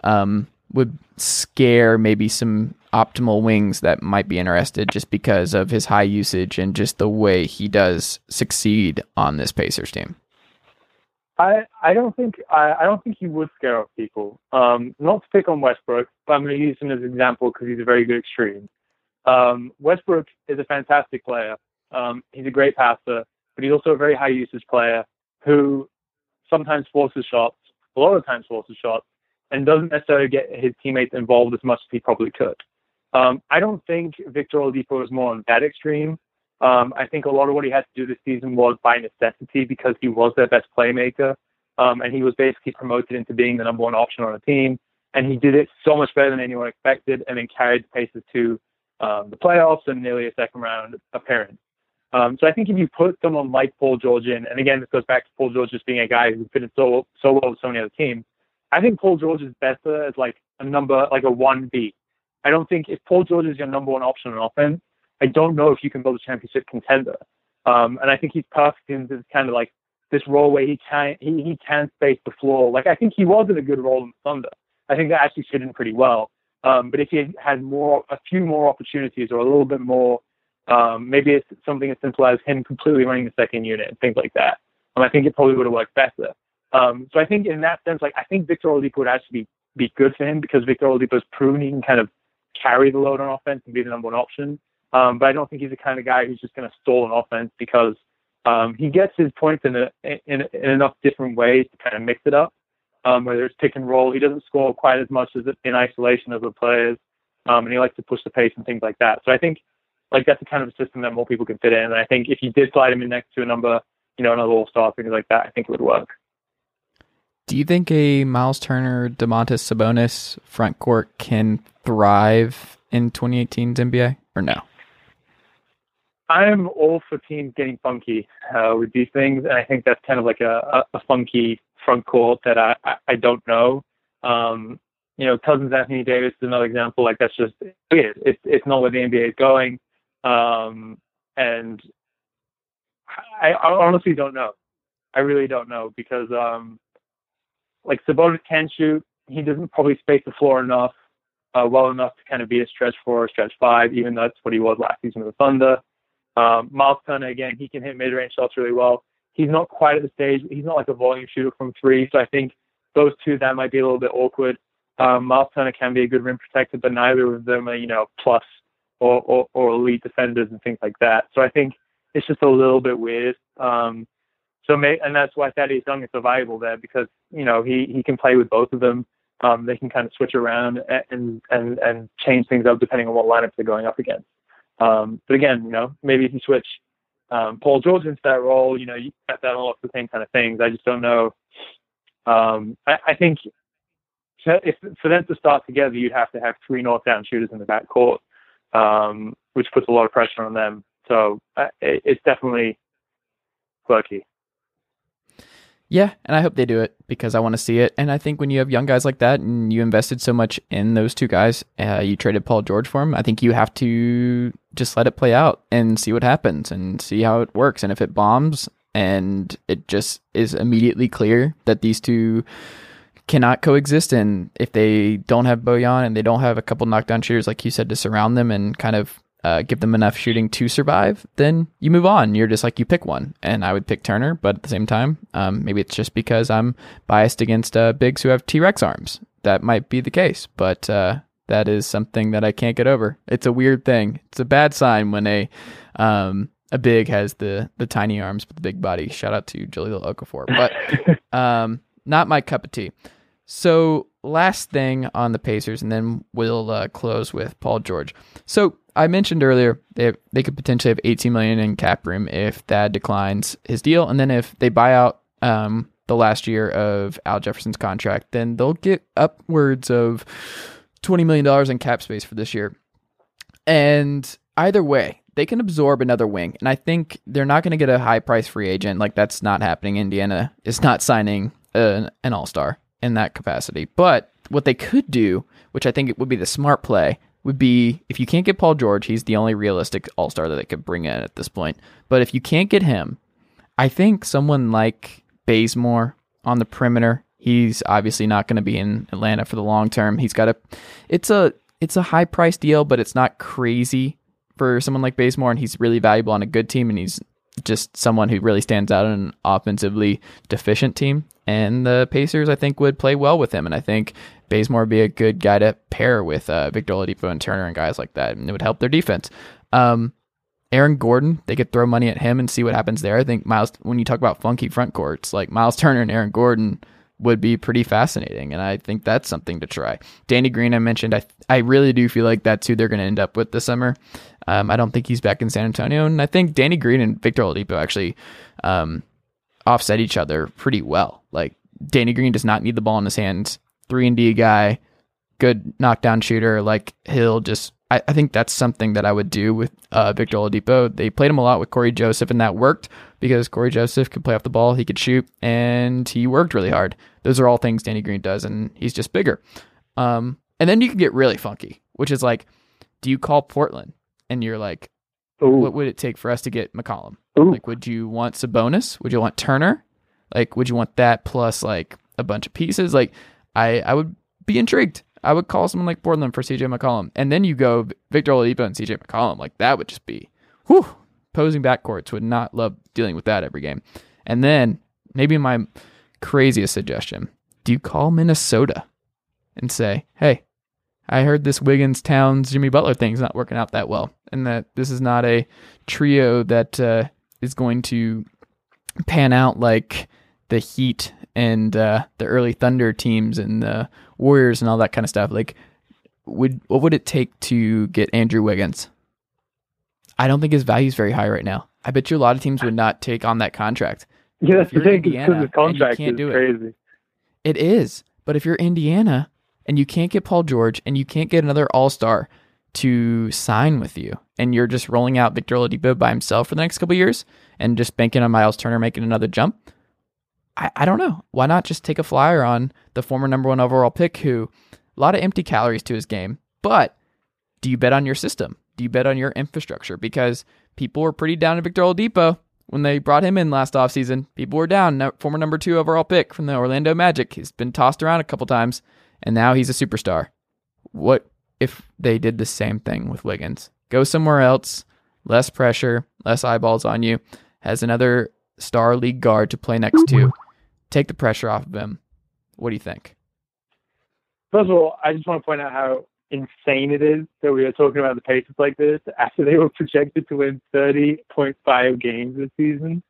um, would scare maybe some optimal wings that might be interested just because of his high usage and just the way he does succeed on this Pacers team? I I don't think I, I don't think he would scare off people. Um, not to pick on Westbrook, but I'm going to use him as an example because he's a very good extreme. Um, Westbrook is a fantastic player. Um, he's a great passer, but he's also a very high usage player who sometimes forces shots, a lot of times forces shots, and doesn't necessarily get his teammates involved as much as he probably could. Um, I don't think Victor Oladipo is more on that extreme. Um, I think a lot of what he had to do this season was by necessity because he was their best playmaker. Um, and he was basically promoted into being the number one option on the team. And he did it so much better than anyone expected and then carried the Pacers to um, the playoffs and nearly a second round appearance. Um, so I think if you put someone like Paul George in, and again, this goes back to Paul George just being a guy who fitted so, so well with so many other teams, I think Paul George is better as like a number, like a 1B. I don't think if Paul George is your number one option on offense, I don't know if you can build a championship contender. Um, and I think he's perfect in this kind of like this role where he can he, he can space the floor. Like I think he was in a good role in the Thunder. I think that actually fit in pretty well. Um, but if he had more, a few more opportunities or a little bit more, um, maybe it's something as simple as him completely running the second unit and things like that. Um, I think it probably would have worked better. Um, so I think in that sense, like I think Victor Oladipo would actually be, be good for him because Victor Oladipo's proven he can kind of carry the load on offense and be the number one option. Um, but I don't think he's the kind of guy who's just going to stall an offense because um, he gets his points in, a, in, in enough different ways to kind of mix it up. Um, whether it's pick and roll, he doesn't score quite as much as in isolation as the players, um, and he likes to push the pace and things like that. So I think like that's the kind of a system that more people can fit in. And I think if you did slide him in next to a number, you know, another all star things like that, I think it would work. Do you think a Miles Turner, Domantas Sabonis front court can thrive in 2018's NBA or no? I'm all for teams getting funky uh, with these things, and I think that's kind of like a, a, funky front court that I, I, I don't know. Um, you know, Cousins Anthony Davis is another example. Like that's just it. It's it's not where the NBA is going, um, and I, I honestly don't know. I really don't know because um, like Sabonis can shoot. He doesn't probably space the floor enough, uh, well enough to kind of be a stretch four, or stretch five, even though that's what he was last season with the Thunder. Um, Miles Turner again, he can hit mid-range shots really well. He's not quite at the stage. He's not like a volume shooter from three, so I think those two that might be a little bit awkward. Um, Miles Turner can be a good rim protector, but neither of them are you know plus or, or, or elite defenders and things like that. So I think it's just a little bit weird. Um, so may, and that's why Thaddeus Young is so valuable there because you know he he can play with both of them. Um, they can kind of switch around and and and change things up depending on what lineups they're going up against. Um, but again, you know, maybe if you switch um, Paul George into that role, you know, you got that all the same kind of things. I just don't know. Um, I, I think if for them to start together, you'd have to have three knockdown shooters in the backcourt, um, which puts a lot of pressure on them. So uh, it, it's definitely quirky. Yeah, and I hope they do it because I want to see it. And I think when you have young guys like that and you invested so much in those two guys, uh, you traded Paul George for him. I think you have to just let it play out and see what happens and see how it works. And if it bombs and it just is immediately clear that these two cannot coexist, and if they don't have Bojan and they don't have a couple knockdown shooters like you said to surround them and kind of uh, give them enough shooting to survive, then you move on. You're just like you pick one, and I would pick Turner, but at the same time, um, maybe it's just because I'm biased against uh, bigs who have T Rex arms. That might be the case, but uh, that is something that I can't get over. It's a weird thing. It's a bad sign when a um, a big has the the tiny arms but the big body. Shout out to Jahlil Okafor, but um, not my cup of tea. So last thing on the Pacers, and then we'll uh, close with Paul George. So I mentioned earlier they they could potentially have 18 million in cap room if Thad declines his deal, and then if they buy out um, the last year of Al Jefferson's contract, then they'll get upwards of 20 million dollars in cap space for this year. And either way, they can absorb another wing, and I think they're not going to get a high price free agent. Like that's not happening. Indiana is not signing an, an all star in that capacity, but what they could do, which I think it would be the smart play, would be if you can't get Paul George, he's the only realistic all star that they could bring in at this point. But if you can't get him, I think someone like Bazemore on the perimeter, he's obviously not going to be in Atlanta for the long term. He's got a it's a it's a high price deal, but it's not crazy for someone like Bazemore, and he's really valuable on a good team, and he's just someone who really stands out in an offensively deficient team. And the Pacers, I think, would play well with him. And I think Bazemore would be a good guy to pair with uh, Victor Oladipo and Turner and guys like that, and it would help their defense. Um, Aaron Gordon, they could throw money at him and see what happens there. I think Miles, when you talk about funky front courts, like Miles Turner and Aaron Gordon would be pretty fascinating, and I think that's something to try. Danny Green, I mentioned, I I really do feel like that's who they're going to end up with this summer. Um, I don't think he's back in San Antonio, and I think Danny Green and Victor Oladipo actually um, offset each other pretty well. Like Danny Green does not need the ball in his hands. Three and D guy, good knockdown shooter. Like he'll just. I, I think that's something that I would do with uh, Victor Oladipo. They played him a lot with Corey Joseph, and that worked because Corey Joseph could play off the ball, he could shoot, and he worked really hard. Those are all things Danny Green does, and he's just bigger. Um, and then you can get really funky, which is like, do you call Portland? And you're like, Ooh. what would it take for us to get McCollum? Ooh. Like, would you want Sabonis? Would you want Turner? Like, would you want that plus like a bunch of pieces? Like, I I would be intrigued. I would call someone like Portland for CJ McCollum, and then you go Victor Oladipo and CJ McCollum. Like that would just be, whew, posing backcourts would not love dealing with that every game. And then maybe my craziest suggestion: Do you call Minnesota and say, "Hey, I heard this Wiggins Towns Jimmy Butler thing's not working out that well, and that this is not a trio that uh, is going to pan out like the Heat and uh, the early Thunder teams and the Warriors and all that kind of stuff. Like, would what would it take to get Andrew Wiggins? I don't think his value is very high right now. I bet you a lot of teams would not take on that contract. Yeah, that's the you're thing. Indiana Because the contract you can't is do it. It is. But if you're Indiana and you can't get Paul George and you can't get another All Star to sign with you, and you're just rolling out Victor Oladipo by himself for the next couple of years and just banking on Miles Turner making another jump, I, I don't know. Why not just take a flyer on the former number one overall pick who a lot of empty calories to his game, but do you bet on your system? Do you bet on your infrastructure? Because people were pretty down to Victor Oladipo when they brought him in last offseason, people were down. Former number two overall pick from the Orlando Magic. He's been tossed around a couple times, and now he's a superstar. What if they did the same thing with Wiggins? Go somewhere else, less pressure, less eyeballs on you, has another star league guard to play next to. Take the pressure off of him. What do you think? First of all, I just want to point out how insane it is that we are talking about the Pacers like this after they were projected to win 30.5 games this season.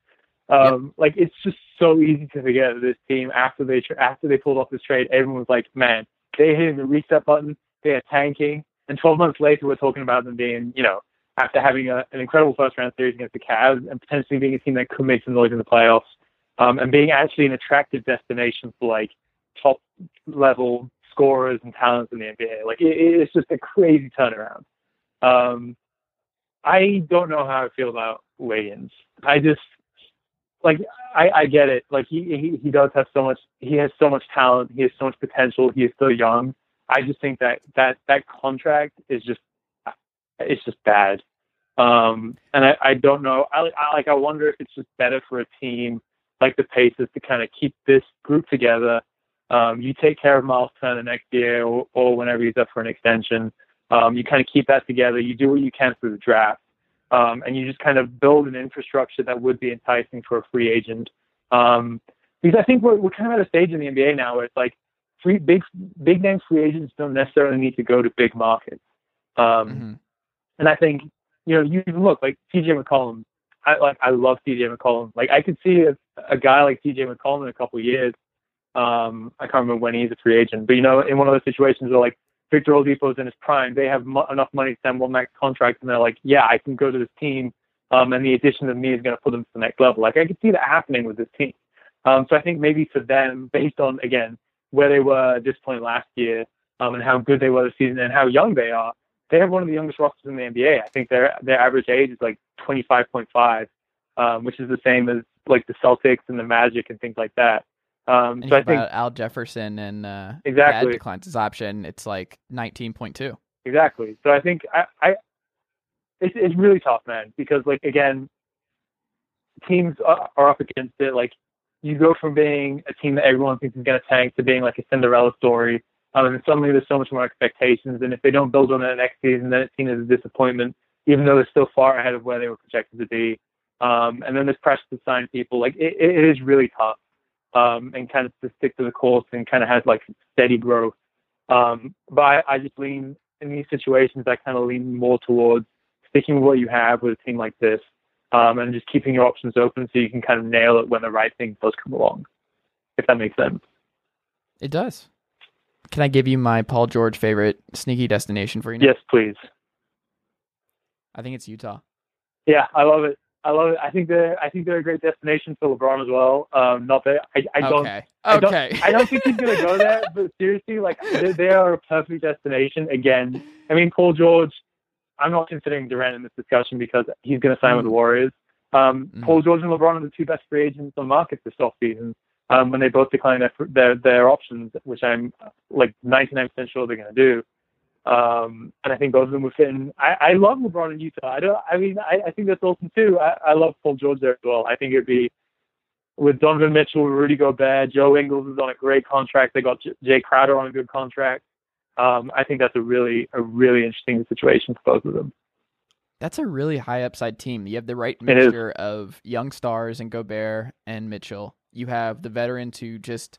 Um, Like it's just so easy to forget that this team after they tra- after they pulled off this trade, everyone was like, "Man, they hitting the reset button. They are tanking." And 12 months later, we're talking about them being, you know, after having a, an incredible first round series against the Cavs and potentially being a team that could make some noise in the playoffs, um, and being actually an attractive destination for like top level scorers and talents in the NBA. Like it, it's just a crazy turnaround. Um, I don't know how I feel about Wiggins. I just like I, I get it. Like he, he he does have so much. He has so much talent. He has so much potential. He is still young. I just think that that that contract is just it's just bad. Um, and I, I don't know. I, I like I wonder if it's just better for a team like the Pacers to kind of keep this group together. Um, you take care of Miles Turner next year or, or whenever he's up for an extension. Um, you kind of keep that together. You do what you can through the draft. Um, and you just kind of build an infrastructure that would be enticing for a free agent. Um, because I think we're, we're kind of at a stage in the NBA now where it's like free, big, big name free agents don't necessarily need to go to big markets. Um, Mhm. and I think, you know, you even look like TJ McCollum. I like, I love TJ McCollum. Like I could see a, a guy like TJ McCollum in a couple of years. Um, I can't remember when he's a free agent, but you know, in one of those situations where like Victor Oladipo's in his prime, they have mo- enough money to send one max contract, and they're like, yeah, I can go to this team, um, and the addition of me is going to put them to the next level. Like I could see that happening with this team. Um, so I think maybe for them, based on again where they were at this point last year, um, and how good they were this season, and how young they are, they have one of the youngest rosters in the NBA. I think their their average age is like 25.5, um, which is the same as like the Celtics and the Magic and things like that. Um, so I think about Al Jefferson and uh, Exactly. Declines his option, it's like 19.2. Exactly. So I think I, I it's it's really tough, man, because like again, teams are, are up against it. Like you go from being a team that everyone thinks is going to tank to being like a Cinderella story, um, and suddenly there's so much more expectations. And if they don't build on that next season, then it's seen as a disappointment, even though they're still far ahead of where they were projected to be. Um, and then there's pressure to sign people. Like it, it is really tough, um, and kind of to stick to the course and kind of has like steady growth. Um, but I, I just lean in these situations. I kind of lean more towards sticking with what you have with a team like this, um, and just keeping your options open so you can kind of nail it when the right thing does come along. If that makes sense. It does. Can I give you my Paul George favorite sneaky destination for you? now? Yes, please. I think it's Utah. Yeah, I love it. I love it. I think they're I think they're a great destination for LeBron as well. Um, not that I, I don't okay. I don't- Okay. I don't think he's gonna go there, but seriously, like they, they are a perfect destination. Again, I mean Paul George. I'm not considering Durant in this discussion because he's gonna sign with the Warriors. Um, Mhm. Paul George and LeBron are the two best free agents on the market this offseason. Um, when they both decline their their their options, which I'm like 99% sure they're gonna do. Um, and I think both of them would fit in. I, I love LeBron in Utah. I don't. I mean, I, I think that's awesome too. I, I love Paul George there as well. I think it'd be with Donovan Mitchell, Rudy Gobert, Joe Ingles is on a great contract. They got J- Jay Crowder on a good contract. Um, I think that's a really a really interesting situation for both of them. That's a really high upside team. You have the right mixture of young stars and Gobert and Mitchell. You have the veterans who just,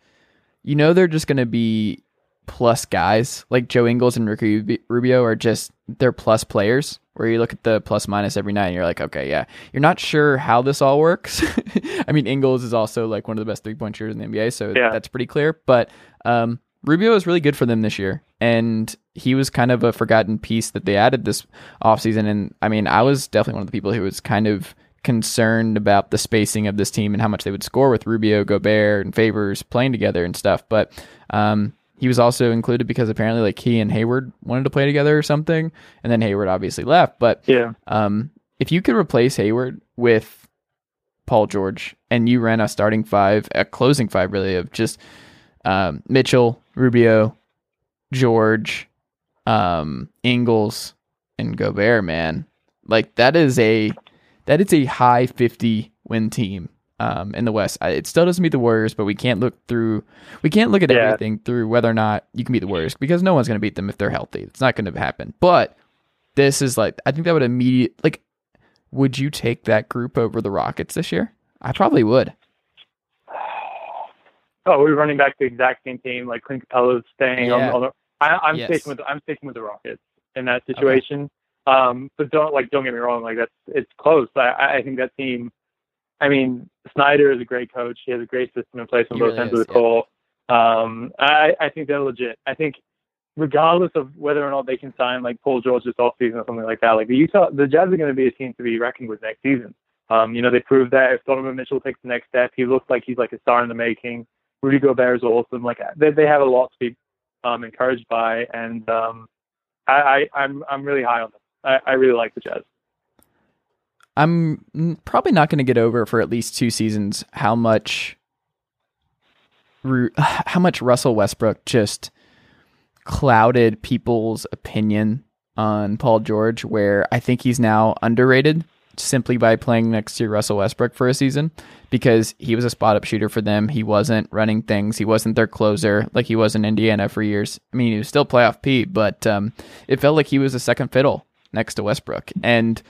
you know, they're just going to be plus guys. Like Joe Ingles and Ricky Rubio are just, they're plus players where you look at the plus minus every night and you're like, okay, yeah. You're not sure how this all works. I mean, Ingles is also like one of the best three point shooters in the NBA, so Yeah. that's pretty clear. But um, Rubio was really good for them this year. And he was kind of a forgotten piece that they added this offseason. And I mean, I was definitely one of the people who was kind of concerned about the spacing of this team and how much they would score with Rubio, Gobert, and Favors playing together and stuff. But um, he was also included because apparently like he and Hayward wanted to play together or something. And then Hayward obviously left. But Yeah, um, if you could replace Hayward with Paul George and you ran a starting five, a closing five really of just um, Mitchell, Rubio, George, um, Ingles, and Gobert, man, like that is a that is a high fifty win team um, in the West. It still doesn't beat the Warriors, but we can't look through. We can't look at Yeah. everything through whether or not you can beat the Warriors because no one's going to beat them if they're healthy. It's not going to happen. But this is like I think that would immediate like. Would you take that group over the Rockets this year? I probably would. Oh, we're running back the exact same team. Like Clint Capela's staying Yeah. on, on the. I, I'm Yes. sticking with I'm sticking with the Rockets in that situation. Um, but don't like don't get me wrong. Like that's it's close. I, I think that team. I mean, Snyder is a great coach. He has a great system in place on He both really ends is, of the yeah. court. Um, I, I think they're legit. I think regardless of whether or not they can sign like Paul George this offseason or something like that, like the Utah, the Jazz are going to be a team to be reckoned with next season. Um, you know, they proved that if Donovan Mitchell takes the next step, he looks like he's like a star in the making. Rudy Gobert is awesome. Like they they have a lot to be um, encouraged by, and um, I, I I'm I'm really high on them. I, I really like the Jazz. I'm probably not going to get over for at least two seasons how much how much Russell Westbrook just clouded people's opinion on Paul George where I think he's now underrated simply by playing next to Russell Westbrook for a season because he was a spot up shooter for them. He wasn't running things. He wasn't their closer like he was in Indiana for years. I mean, he was still playoff P, but um, it felt like he was a second fiddle next to Westbrook. And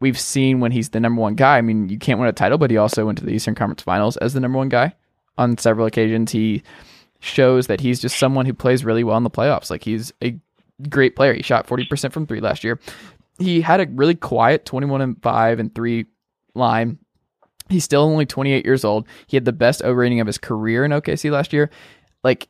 we've seen when he's the number one guy. I mean, you can't win a title, but he also went to the Eastern Conference Finals as the number one guy on several occasions. He shows that he's just someone who plays really well in the playoffs. Like he's a great player. He shot 40% from three last year. He had a really quiet 21 and 5 and 3 line. He's still only 28 years old. He had the best O rating of his career in OKC last year. Like,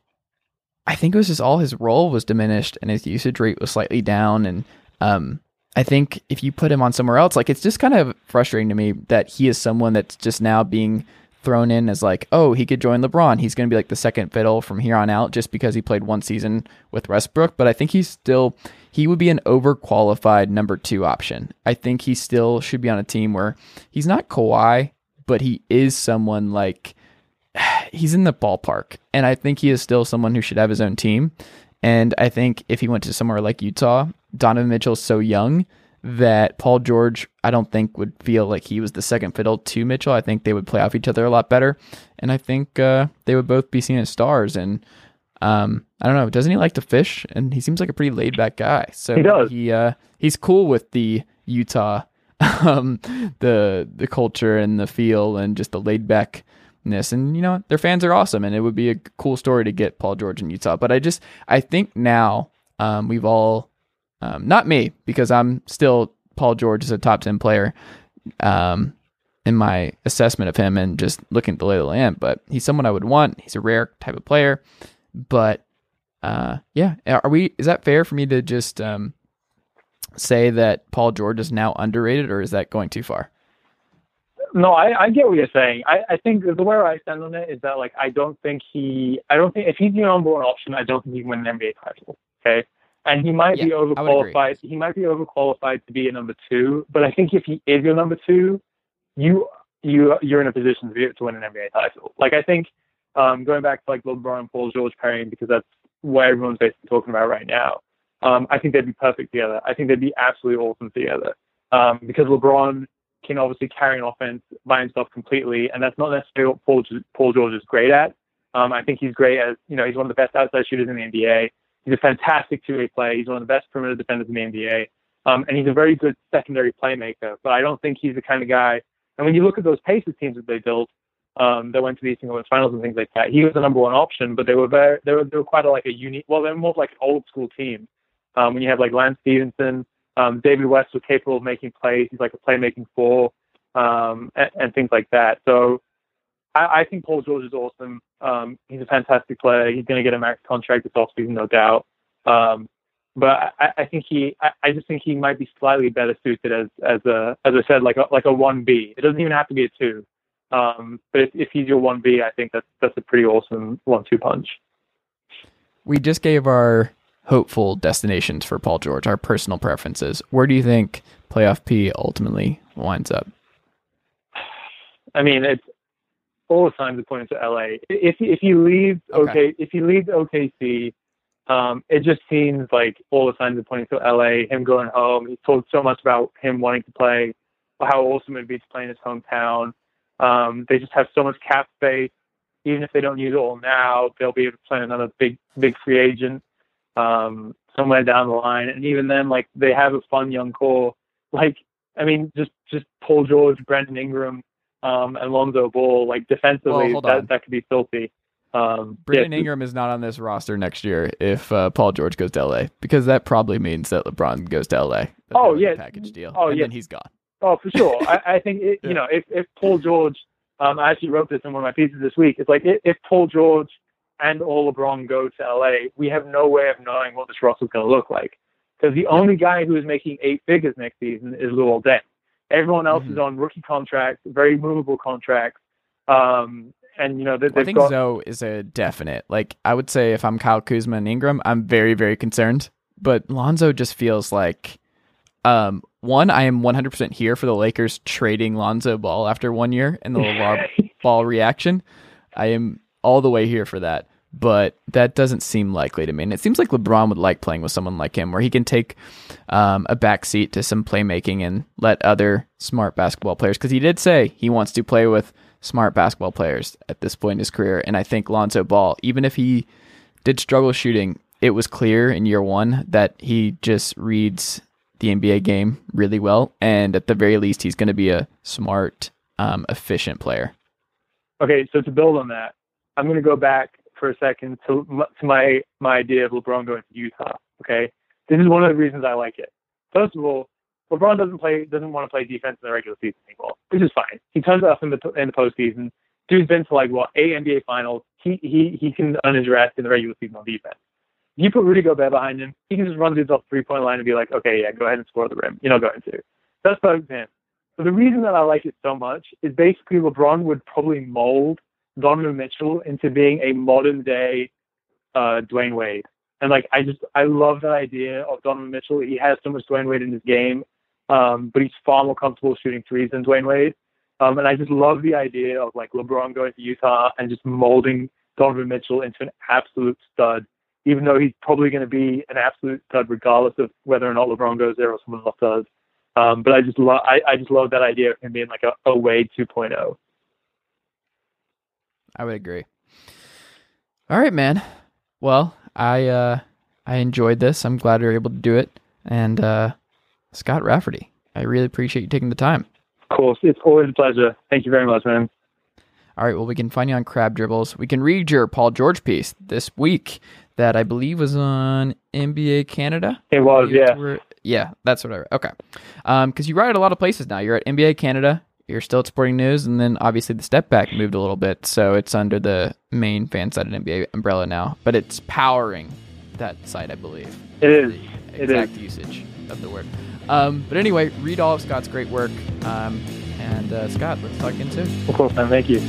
I think it was just all his role was diminished and his usage rate was slightly down. And um, I think if you put him on somewhere else, like it's just kind of frustrating to me that he is someone that's just now being thrown in as like, oh, he could join LeBron. He's going to be like the second fiddle from here on out just because he played one season with Westbrook. But I think he's still, he would be an overqualified number two option. I think he still should be on a team where he's not Kawhi, but he is someone like, he's in the ballpark. And I think he is still someone who should have his own team. And I think if he went to somewhere like Utah, Donovan Mitchell's so young that Paul George, I don't think would feel like he was the second fiddle to Mitchell. I think they would play off each other a lot better, and I think uh, they would both be seen as stars. And um, I don't know, doesn't he like to fish? And he seems like a pretty laid back guy. So He does. He uh, he's cool with the Utah, um, the the culture and the feel and just the laid backness. And you know their fans are awesome, and it would be a cool story to get Paul George in Utah. But I just I think now um, we've all um, not me, because I'm still Paul George is a top ten player um, in my assessment of him and just looking at the lay of the land. But he's someone I would want. He's a rare type of player. But uh, yeah, are we? Is that fair for me to just um, say that Paul George is now underrated, or is that going too far? No, I, I get what you're saying. I, I think the way I stand on it is that like I don't think he I don't think if he's your number one option, I don't think he can win an NBA title. Okay. And he might be Yeah, agree. overqualified. He might be overqualified to be a number two. But I think if he is your number two, you you you're in a position to be to win an NBA title. Like I think um, going back to like LeBron and Paul George pairing because that's what everyone's basically talking about right now. Um, I think they'd be perfect together. I think they'd be absolutely awesome together. Um, because LeBron can obviously carry an offense by himself completely, and that's not necessarily what Paul, Paul George is great at. Um, I think he's great as you know he's one of the best outside shooters in the NBA. He's a fantastic two-way player. He's one of the best perimeter defenders in the NBA, um, and he's a very good secondary playmaker. But I don't think he's the kind of guy. And when you look at those Pacers teams that they built, um, that went to the Eastern Conference Finals and things like that, he was the number one option. But they were very, they were, they were quite a, like a unique. Well, they're more like an old school team. Um, when you have like Lance Stephenson, um, David West was capable of making plays. He's like a playmaking four, um, and, and things like that. So I, I think Paul George is awesome. Um, he's a fantastic player. He's going to get a max contract this offseason, no doubt. Um, but I, I think he, I, I just think he might be slightly better suited as, as a, as I said, like a, like a one B. It doesn't even have to be a two. Um, but if, if he's your one B, I think that's that's a pretty awesome one-two punch. We just gave our hopeful destinations for Paul George, our personal preferences. Where do you think playoff P ultimately winds up? I mean, it's all the signs are pointing to LA. If if he leaves Okay. okay, if he leaves OKC, um, it just seems like all the signs are pointing to LA. Him going home. He's told so much about him wanting to play, how awesome it'd be to play in his hometown. Um, they just have so much cap space. Even if they don't use it all now, they'll be able to play another big, big free agent um, somewhere down the line. And even then, like they have a fun young core. Like, I mean, just just Paul George, Brandon Ingram, um, and Lonzo Ball. Like defensively, Well, that that could be filthy. Um, Brandon yeah, Ingram is not on this roster next year if uh, Paul George goes to LA because that probably means that LeBron goes to LA. Oh, yeah. package deal. Oh, and yeah. then he's gone. Oh, for sure. I, I think it, you know if if Paul George, um, I actually wrote this in one of my pieces this week. It's like if, if Paul George and or LeBron go to LA, we have no way of knowing what this roster is going to look like because the only guy who is making eight figures next season is Luol Deng. Everyone else Mhm. is on rookie contracts, very movable contracts, um, and you know they, I think got Zoe is a definite. Like I would say if I'm Kyle Kuzma and Ingram, I'm very very concerned. But Lonzo just feels like um one I am 100% here for the Lakers trading Lonzo Ball after one year and the LeVar Ball reaction. I am all the way here for that. But that doesn't seem likely to me. And it seems like LeBron would like playing with someone like him, where he can take um, a back seat to some playmaking and let other smart basketball players. Because he did say he wants to play with smart basketball players at this point in his career. And I think Lonzo Ball, even if he did struggle shooting, it was clear in year one that he just reads the NBA game really well. And at the very least, he's going to be a smart, um, efficient player. Okay, so to build on that, I'm going to go back for a second to to my my idea of LeBron going to Utah. Okay, this is one of the reasons I like it. First of all, LeBron doesn't play doesn't want to play defense in the regular season anymore, which is fine. He turns it up in the in the postseason. Dude's been to like what eight NBA finals. He he he can earn his rest in the regular season on defense. You put Rudy Gobert behind him, he can just run dudes off three point line and be like, okay, yeah, go ahead and score the rim. You're not going to. That's perfect for him. So the reason that I like it so much is basically LeBron would probably mold Donovan Mitchell into being a modern day uh, Dwyane Wade. And like I just I love that idea of Donovan Mitchell. He has so much Dwyane Wade in his game, um, but he's far more comfortable shooting threes than Dwyane Wade. Um, and I just love the idea of like LeBron going to Utah and just molding Donovan Mitchell into an absolute stud, even though he's probably going to be an absolute stud regardless of whether or not LeBron goes there or someone else does. Um, but I just love I, I just love that idea of him being like a, a Wade oh. 2.0. I would agree. All right, man. Well, I uh, I enjoyed this. I'm glad we were able to do it. And uh, Scott Rafferty, I really appreciate you taking the time. Of course, it's always a pleasure. Thank you very much, man. All right, well, we can find you on Crab Dribbles. We can read your Paul George piece this week that I believe was on NBA Canada. It was, yeah. were- yeah, that's what I read. Okay. Um, because you write at a lot of places now. You're at NBA Canada. You're still at Sporting News, and then obviously the step back moved a little bit, so it's under the main fan side of NBA umbrella now. But it's powering that site, I believe. It is. The exact is. usage of the word. Um, but anyway, read all of Scott's great work. Um, and uh, Scott, let's talk again soon. Of course, man. Thank you.